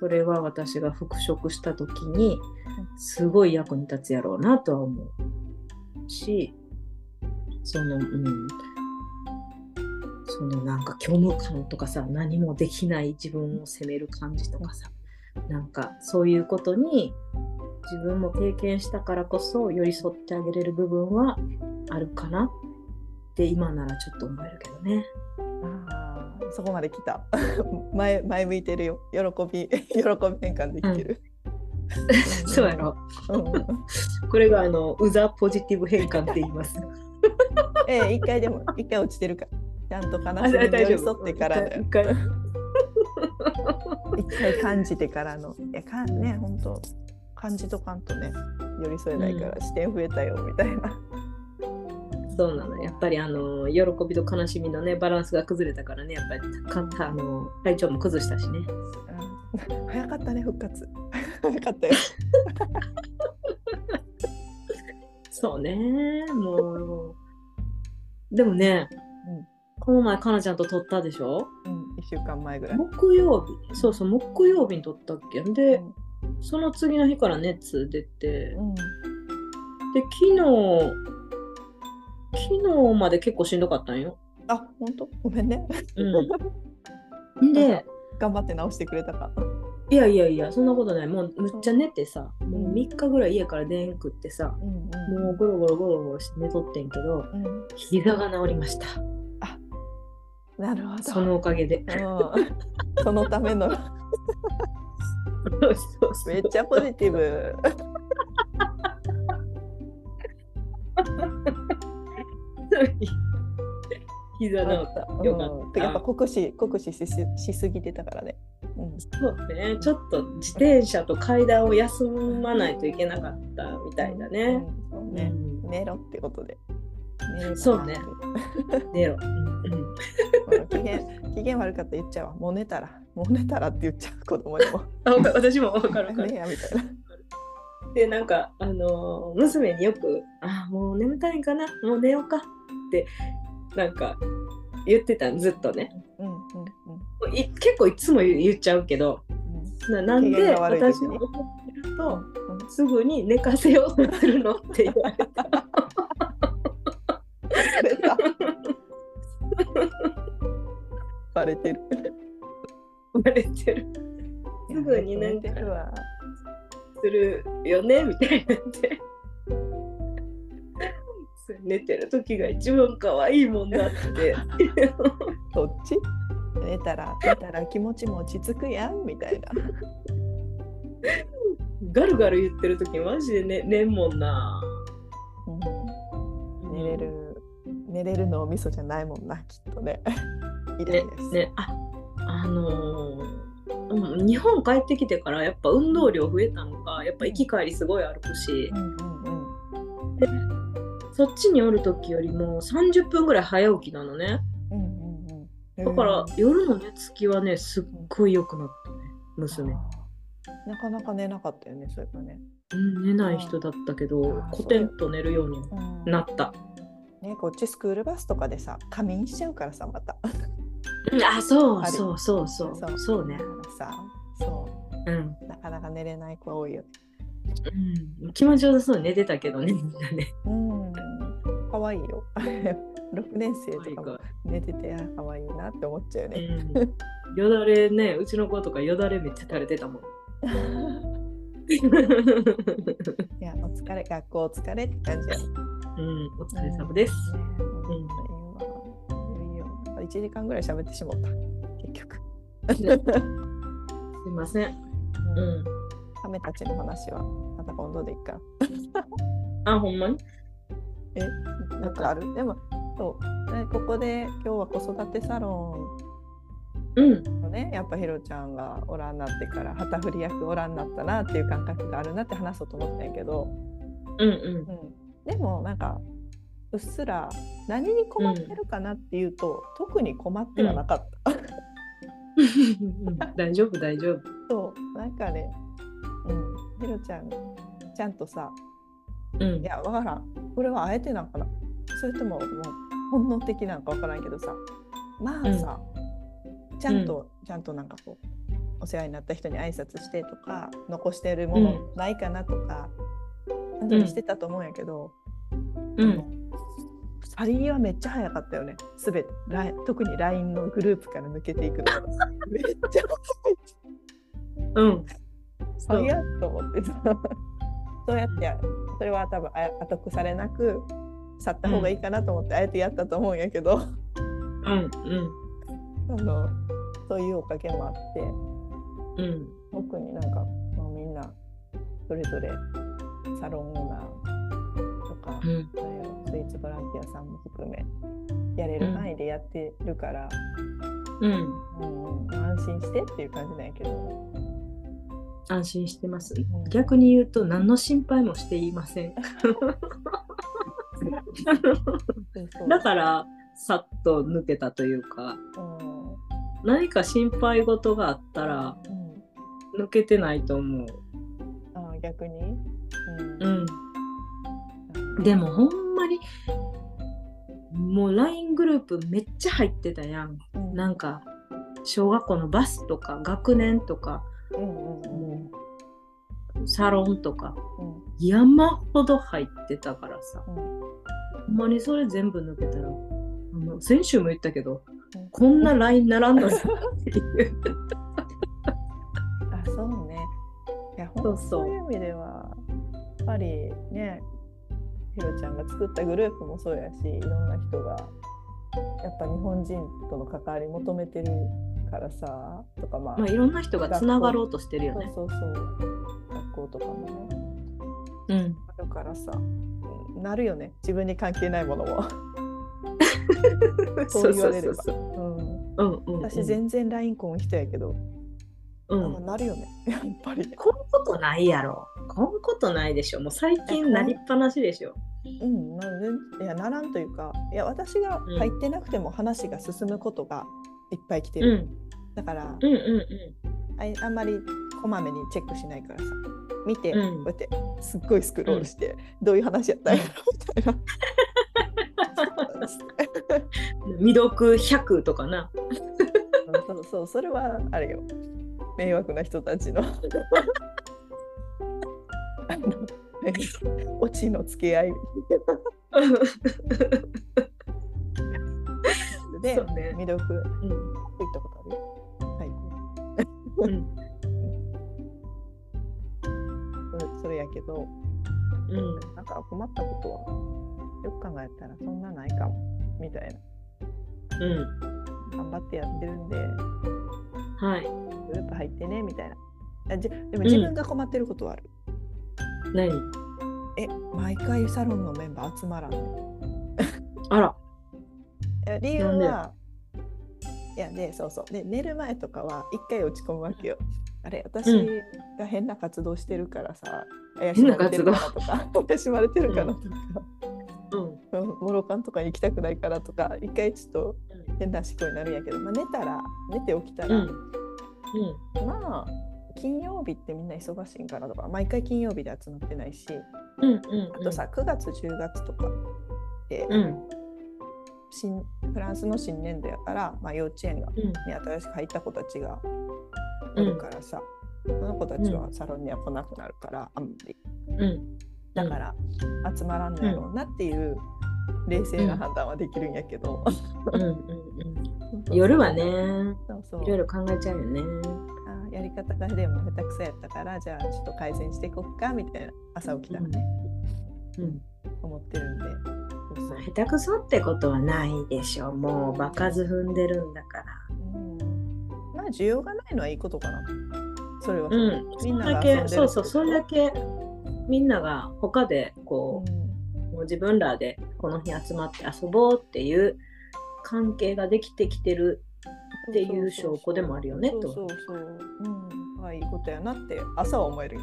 それは私が復職した時にすごい役に立つやろうなとは思うしそのうん。そのなんか虚無感とかさ何もできない自分を責める感じとかさなんかそういうことに自分も経験したからこそ寄り添ってあげれる部分はあるかなって今ならちょっと思えるけどね。あーそこまで来た。前前向いてるよ。喜び 喜び変換できてる、そうやろ。うん。これがあのウザポジティブ変換って言います。ええ一回でも一回落ちてるから。ちゃんと悲あしみに寄り添ってからだよ。一回一回。感じてからの。いやかね本当。感じとかんとね寄り添えないから、うん視点増えたよみたいな。そうなの。やっぱりあの喜びと悲しみのねバランスが崩れたからねやっぱりかたあの体調も崩したしね。うん。早かったね復活。早かったよ そうね。もう。でもね、うん。この前かなちゃんと撮ったでしょ？うん一週間前ぐらい。木曜日。そうそう木曜日に撮ったっけ？で、うん。その次の日から熱出て。うん。で昨日昨日まで結構しんどかったんよ。あ本当？ごめんね。うん、で 頑張って直してくれたか。いやいやいやそんなことないもうむっちゃ寝てさ、もう3日ぐらい家から出んくってさ、うんもうゴロゴロゴロゴロして寝とってんけどうんうん、膝が治りましたなるほど。そのおかげで。うん、そのためのめっちゃポジティブ。膝治った。よかうんった。やっぱ酷使酷使しすしすぎてたからね。うんそうね、ちょっと自転車と階段を休まないといけなかったみたいだね。うんそうね、うん寝ろってことで。そうね 寝ろ。機嫌機嫌悪かったら言っちゃうわ。もう寝たら、もう寝たらって言っちゃう子供にも。あ私も分かる分かる。ねやみたいな。でなんかあのー娘によく「あもう眠たいんかなもう寝ようか」ってなんか言ってたんずっとね。うんうんうん。い結構いつも言言っちゃうけどななんで私の怒ってるとうんうん。すぐに寝かせようとするのって言われた。バレてる。言われてる。すぐになんか寝てるわ。するよねみたいになって寝てる時が一番可愛いもんだって。そっち？寝たら寝たら気持ちも落ち着くやんみたいな。ガルガル言ってる時マジで寝寝んもんな。うん。寝れる寝れるのお味噌じゃないもんなきっとね。イラねイラす。るねああのーうん日本帰ってきてからやっぱ運動量増えたのかやっぱ行き帰りすごい歩くし。うんうんうんそっちにおる時よりも30分ぐらい早起きなのね。うんうんうん。だから夜の寝つきはねすっごい良くなったね娘。なかなか寝なかったよねそういえばね。うん寝ない人だったけどコテンと寝るようにうん。なった。ねこっちスクールバスとかでさ仮眠しちゃうからさまた。あそうそうそうそう。そう。ね。さそう。ん、うなかなか寝れない子多いよね。うん、気持ちよさそうに寝てたけどねみんなねうん可愛いよ。6年生とかも寝ててあ可愛いなって思っちゃうよね。うん、よだれねうちの子とかよだれめっちゃ垂れてたもん いやお疲れ学校お疲れって感じや。うん、お疲れ様です。ね本当に今いいよ1時間ぐらい喋ってしまった結局。すいません。ううんん。亀たちの話はまた今度でいいか。あ、ほんまに？えなんかある？でもそう、ね、ここで今日は子育てサロうん。ンのねやっぱひろちゃんがおらんなってから旗振り役おらんなったなっていう感覚があるなって話そうと思ったんやけど、うんうん。うん、でもなんかうっすら何に困ってるかなっていうと、特に困ってはなかった。うん 大丈夫、大丈夫。そうなんかね、うん、ひろちゃんちゃんとさうん。い。やわからん。これはあえてなんかな。それとももう本能的なんかわからんけどさ。まあさ、ちゃんと、ちゃんとなんかこうお世話になった人に挨拶してとか残してるものないかなとか、ちゃんとしてたと思うんやけど、うん。去り際めっちゃ早かったよね。すべてライン特に LINE のグループから抜けていくのが。めっちゃうん。そう早い早っと思ってさ そうやってそれは多分あ後腐れなく去った方がいいかなと思ってあえてやったと思うんやけど、うん。うん。あのそういうおかげもあってうん。特になんかもうみんなそれぞれサロンオーナーとか、うん。スイーツボランティアさんも含めやれる範囲でやってるから、うん。うんうん安心してっていう感じなんやけど、安心してますん。逆に言うと、何の心配もしていません。だから、さっと抜けたというか、うん何か心配事があったら、うん抜けてないと思う。あー逆に、うん。でもほんまにもう LINE グループめっちゃ入ってたやん。うんなんか小学校のバスとか学年とかうんうんうん。もうサロンとか。うん。山ほど入ってたからさ、うん。ほんまにそれ全部抜けたら、先週も言ったけど、うん。こんな LINE 並んだぞっていう。あそうね。いやほんとそういう意味ではやっぱりねひろちゃんが作ったグループもそうやしいろんな人がやっぱ日本人との関わり求めてるからさとかまあ、まあ、いろんな人がつながろうとしてるよね。そうそうそう。学校とかもね。うん。あるからさ。うん。なるよね。自分に関係ないものも、そう言われれば。私全然 LINE 婚人やけど、うん。あなるよね。やっぱり。こんことないやろ。こんことないでしょ。もう最近なりっぱなしでしょ。うん、な全いやならんというか。いや私が入ってなくても話が進むことがいっぱい来てる、うん。だからうんうんあいあんまりこまめにチェックしないからさ見て、うんこうやってすっごいスクロールして、どういう話やったんやろみたいな。うん。未読100とかな。そうそうそれはあれよ迷惑な人たちの あのオチの付け合い未読。うん。行ったことあるはい。うん。それそれやけどうん。なんか困ったことはよく考えたらそんなないかも。みたいな。うん。頑張ってやってるんで。はい。グループ入ってね。みたいな。あじでも自分が困ってることはある、何？え毎回サロンのメンバー集まらんの？あら。理由はいやでそうそう。で寝る前とかは一回落ち込むわけよ。あれ私うん。が変な活動してるからさ怪し変なまれてるかなとか怪 しまれてるかなとか、うん。うん。モロカンとかに行きたくないからとか一回ちょっと変な思考になるんやけど、まあ、寝たら寝て起きたら、うん。うん。まあ金曜日ってみんな忙しいんかなとか毎回金曜日で集まってないしうんうんあとさ9月10月とかで、うん新フランスの新年度やから、まあ、幼稚園が、うん。ね、新しく入った子たちがおるからさ、その子たちはサロンには来なくなるから、あんまり。うん。だから集まらんのやろうなっていう冷静な判断はできるんやけど、うんうんうん。夜はねそうそう。いろいろ考えちゃうよね。あやり方がでも下手くそやったからじゃあちょっと改善していこっかみたいな朝起きたらね、うん。思ってるんでそうそう。下手くそってことはないでしょ。もう場数踏んでるんだから。うん。まあ需要がないのはいいことかな。それは。それうん。みんなが遊んでるけそうそう。それだけみんなが他でこう、もう自分らでこの日集まって遊ぼうっていう関係ができてきてるっていう証拠でもあるよねとそうそうそう。うん。まあいいことやなって朝は思えるよ。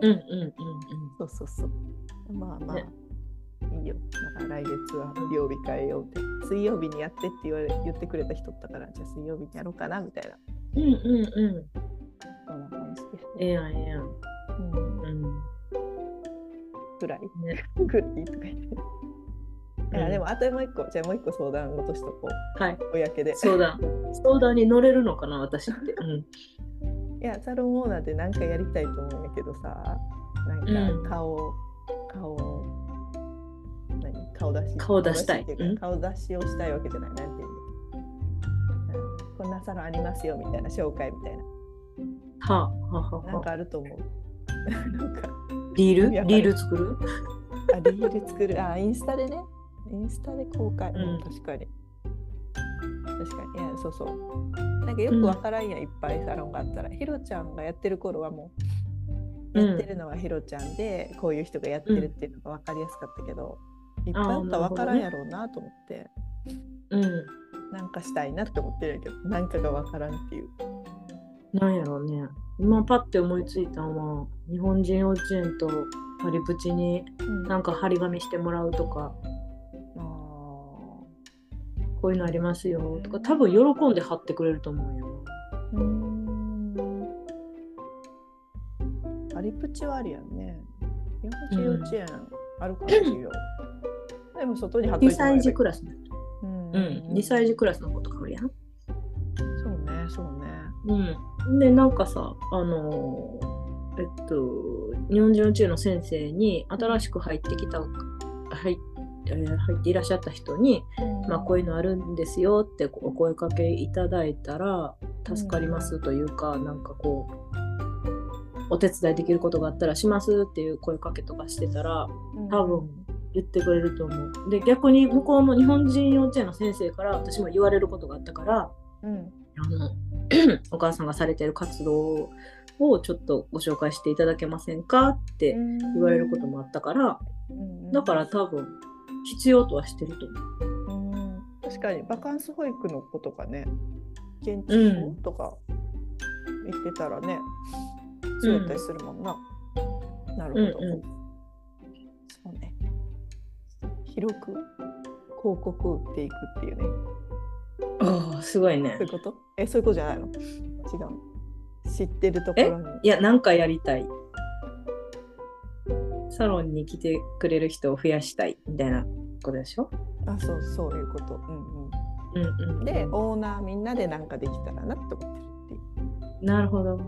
うんうんうん。そうそうそう。まあまあ、ねよ。だから来月は曜日変えようって。水曜日にやってって言われ言ってくれた人だったから、じゃあ水曜日にやろうかなみたいな。うんうんうんうんそんな感じです。ええやんええやんうん。うんぐらい？ね ぐらいとか言って。いやでもあともう一個、じゃあもう一個相談落としとこはい、う。公で。相談。相談に乗れるのかな、私って。うん。いや、サロンオーナーで何かやりたいと思うんやけどさ、なんか顔、顔、何顔。顔出したい顔出しってい顔出しをしたいわけじゃない。なんていうんだっけうんこんなサロンありますよみたいな紹介みたいな。はあ、はあはあなんはあ、かあると思う。なんか、リール？リール作る？あ、リール作る。あ、インスタでね。インスタで公開。うんうん、確かに。確かに。いや、そうそう。なんかよくわからんやん、いっぱいサロンがあったら。ひろちゃんがやってる頃はもう、うんやってるのはひろちゃんで、こういう人がやってるっていうのが分かりやすかったけど、いっぱいあったら分からんやろうなと思って、うん。なんかしたいなって思ってるんやけど、なんかが分からんっていう。なんやろうね。今パッて思いついたのは、日本人幼稚園とパリプチにうんなんか張り紙してもらうとか、あこういうのありますよとか、多分喜んで貼ってくれると思うよ。ーうーん。アリプチはありやんね。日本人幼稚園あるからいいよ。でも外に貼っとい2てもらえばいい歳児クラスの人。うんうん。2歳児クラスの子とかおるやん。そうね、そうね。うん。で、なんかさ、あのーえっと、日本人幼稚園の先生に新しく入ってきた、入えー入っていらっしゃった人に、まあ、こういうのあるんですよってお声かけいただいたら助かりますというか、なんかこうお手伝いできることがあったらしますっていう声かけとかしてたら多分言ってくれると思う。で逆に向こうの日本人幼稚園の先生から私も言われることがあったからうん。あの お母さんがされてる活動をちょっとご紹介していただけませんか？って言われることもあったからだから多分必要とはしてると思う。うん。確かにバカンス保育の子とかね現地うんとか行ってたらね、そうやったりするもんな、なるほど、うんうん広く広告を打っていくっていうね。ああすごいね。そういうこと？えそういうことじゃないの？違う知ってるところに。いやなんかやりたい。サロンに来てくれる人を増やしたいみたいなことでしょ、あそうそういうこと、うんうん。うん、うん、でオーナーみんなでなんかできたらなって思ってるっていう。なるほど。うん。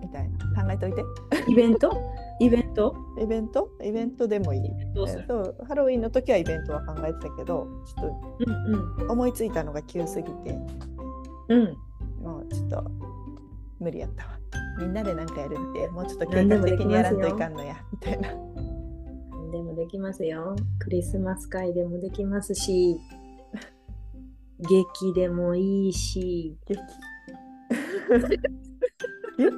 みたいな。考えといて。イベント？イベント？イベント？イベントでもいい。どうする？えっとハロウィンの時はイベントは考えてたけどちょっうんと思いついたのが急すぎて。うん。うんもうちょっと無理やったわ。みんなで何かやるってもうちょっと計画的にやらんといかんのや。みたいな。何でもできますよ。クリスマス会でもできますし劇でもいいし。劇。劇？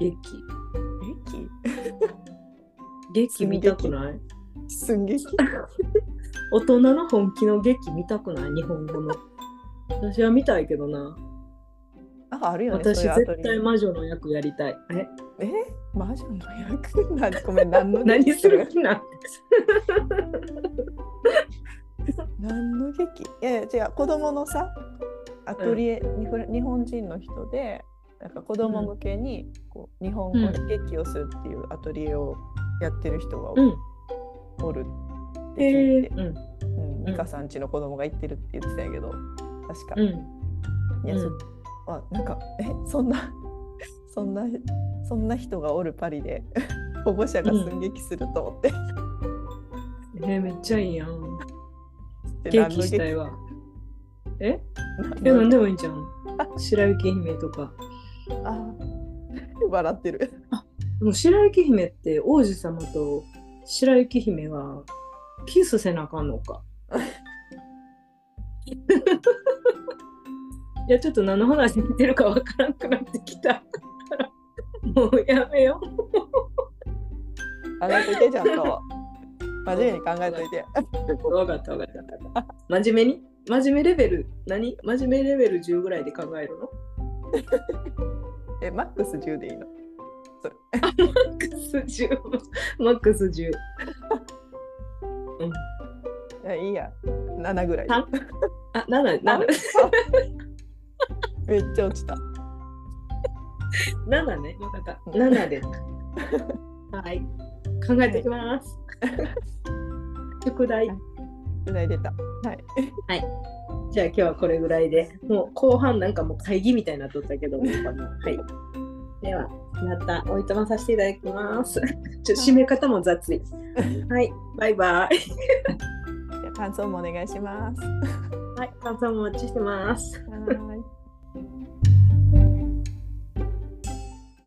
劇劇見たくない？寸劇大人の本気の劇見たくない？日本語の。私は見たいけどな。ああるよね私絶対魔女の役やりたい。え？え？魔女の役？なんごめん何の 何する？気なん何の劇？いやいや違う子供のさアトリエ、にふ日本人の人でなんか子供向けにこう日本語で劇をするっていうアトリエをやってる人がお,、うん。るって聞いて、うん。うん、美香さんちの子供が行ってるって言ってたんやけど。確か、うん。いや、うん。そあなんかえそんな そんなそんな人がおるパリで 保護者が寸劇すると思って、えーめっちゃいいやん。したいわ。え？何えの何でもいいんじゃん白雪姫とか。あ。笑ってるでも白雪姫って王子様と白雪姫はキスせなあかんのか？いやちょっと何の話見てるかわからんくなってきた。もうやめよう。考えといてちゃんと。真面目に考えといて。わかったわかった。真面目に？真面目レベル何？真面目レベル10ぐらいで考えるの？えマックス10でいいの？マックス10。マックス10。うん。いやいいや7ぐらいああ、7、7、めっちゃ落ちた7ね。わかった。7で。はい。考えてきます。宿題。ぐらい出たはいじゃあ今日はこれぐらいで。もう後半なんかもう会議みたいになっとったけど、はい。では、またおいとまさせていただきます。ちょっと締め方も雑い。はい。バイバイ。じゃあ感想もお願いしますはい。感想もお待ちしてます。はーい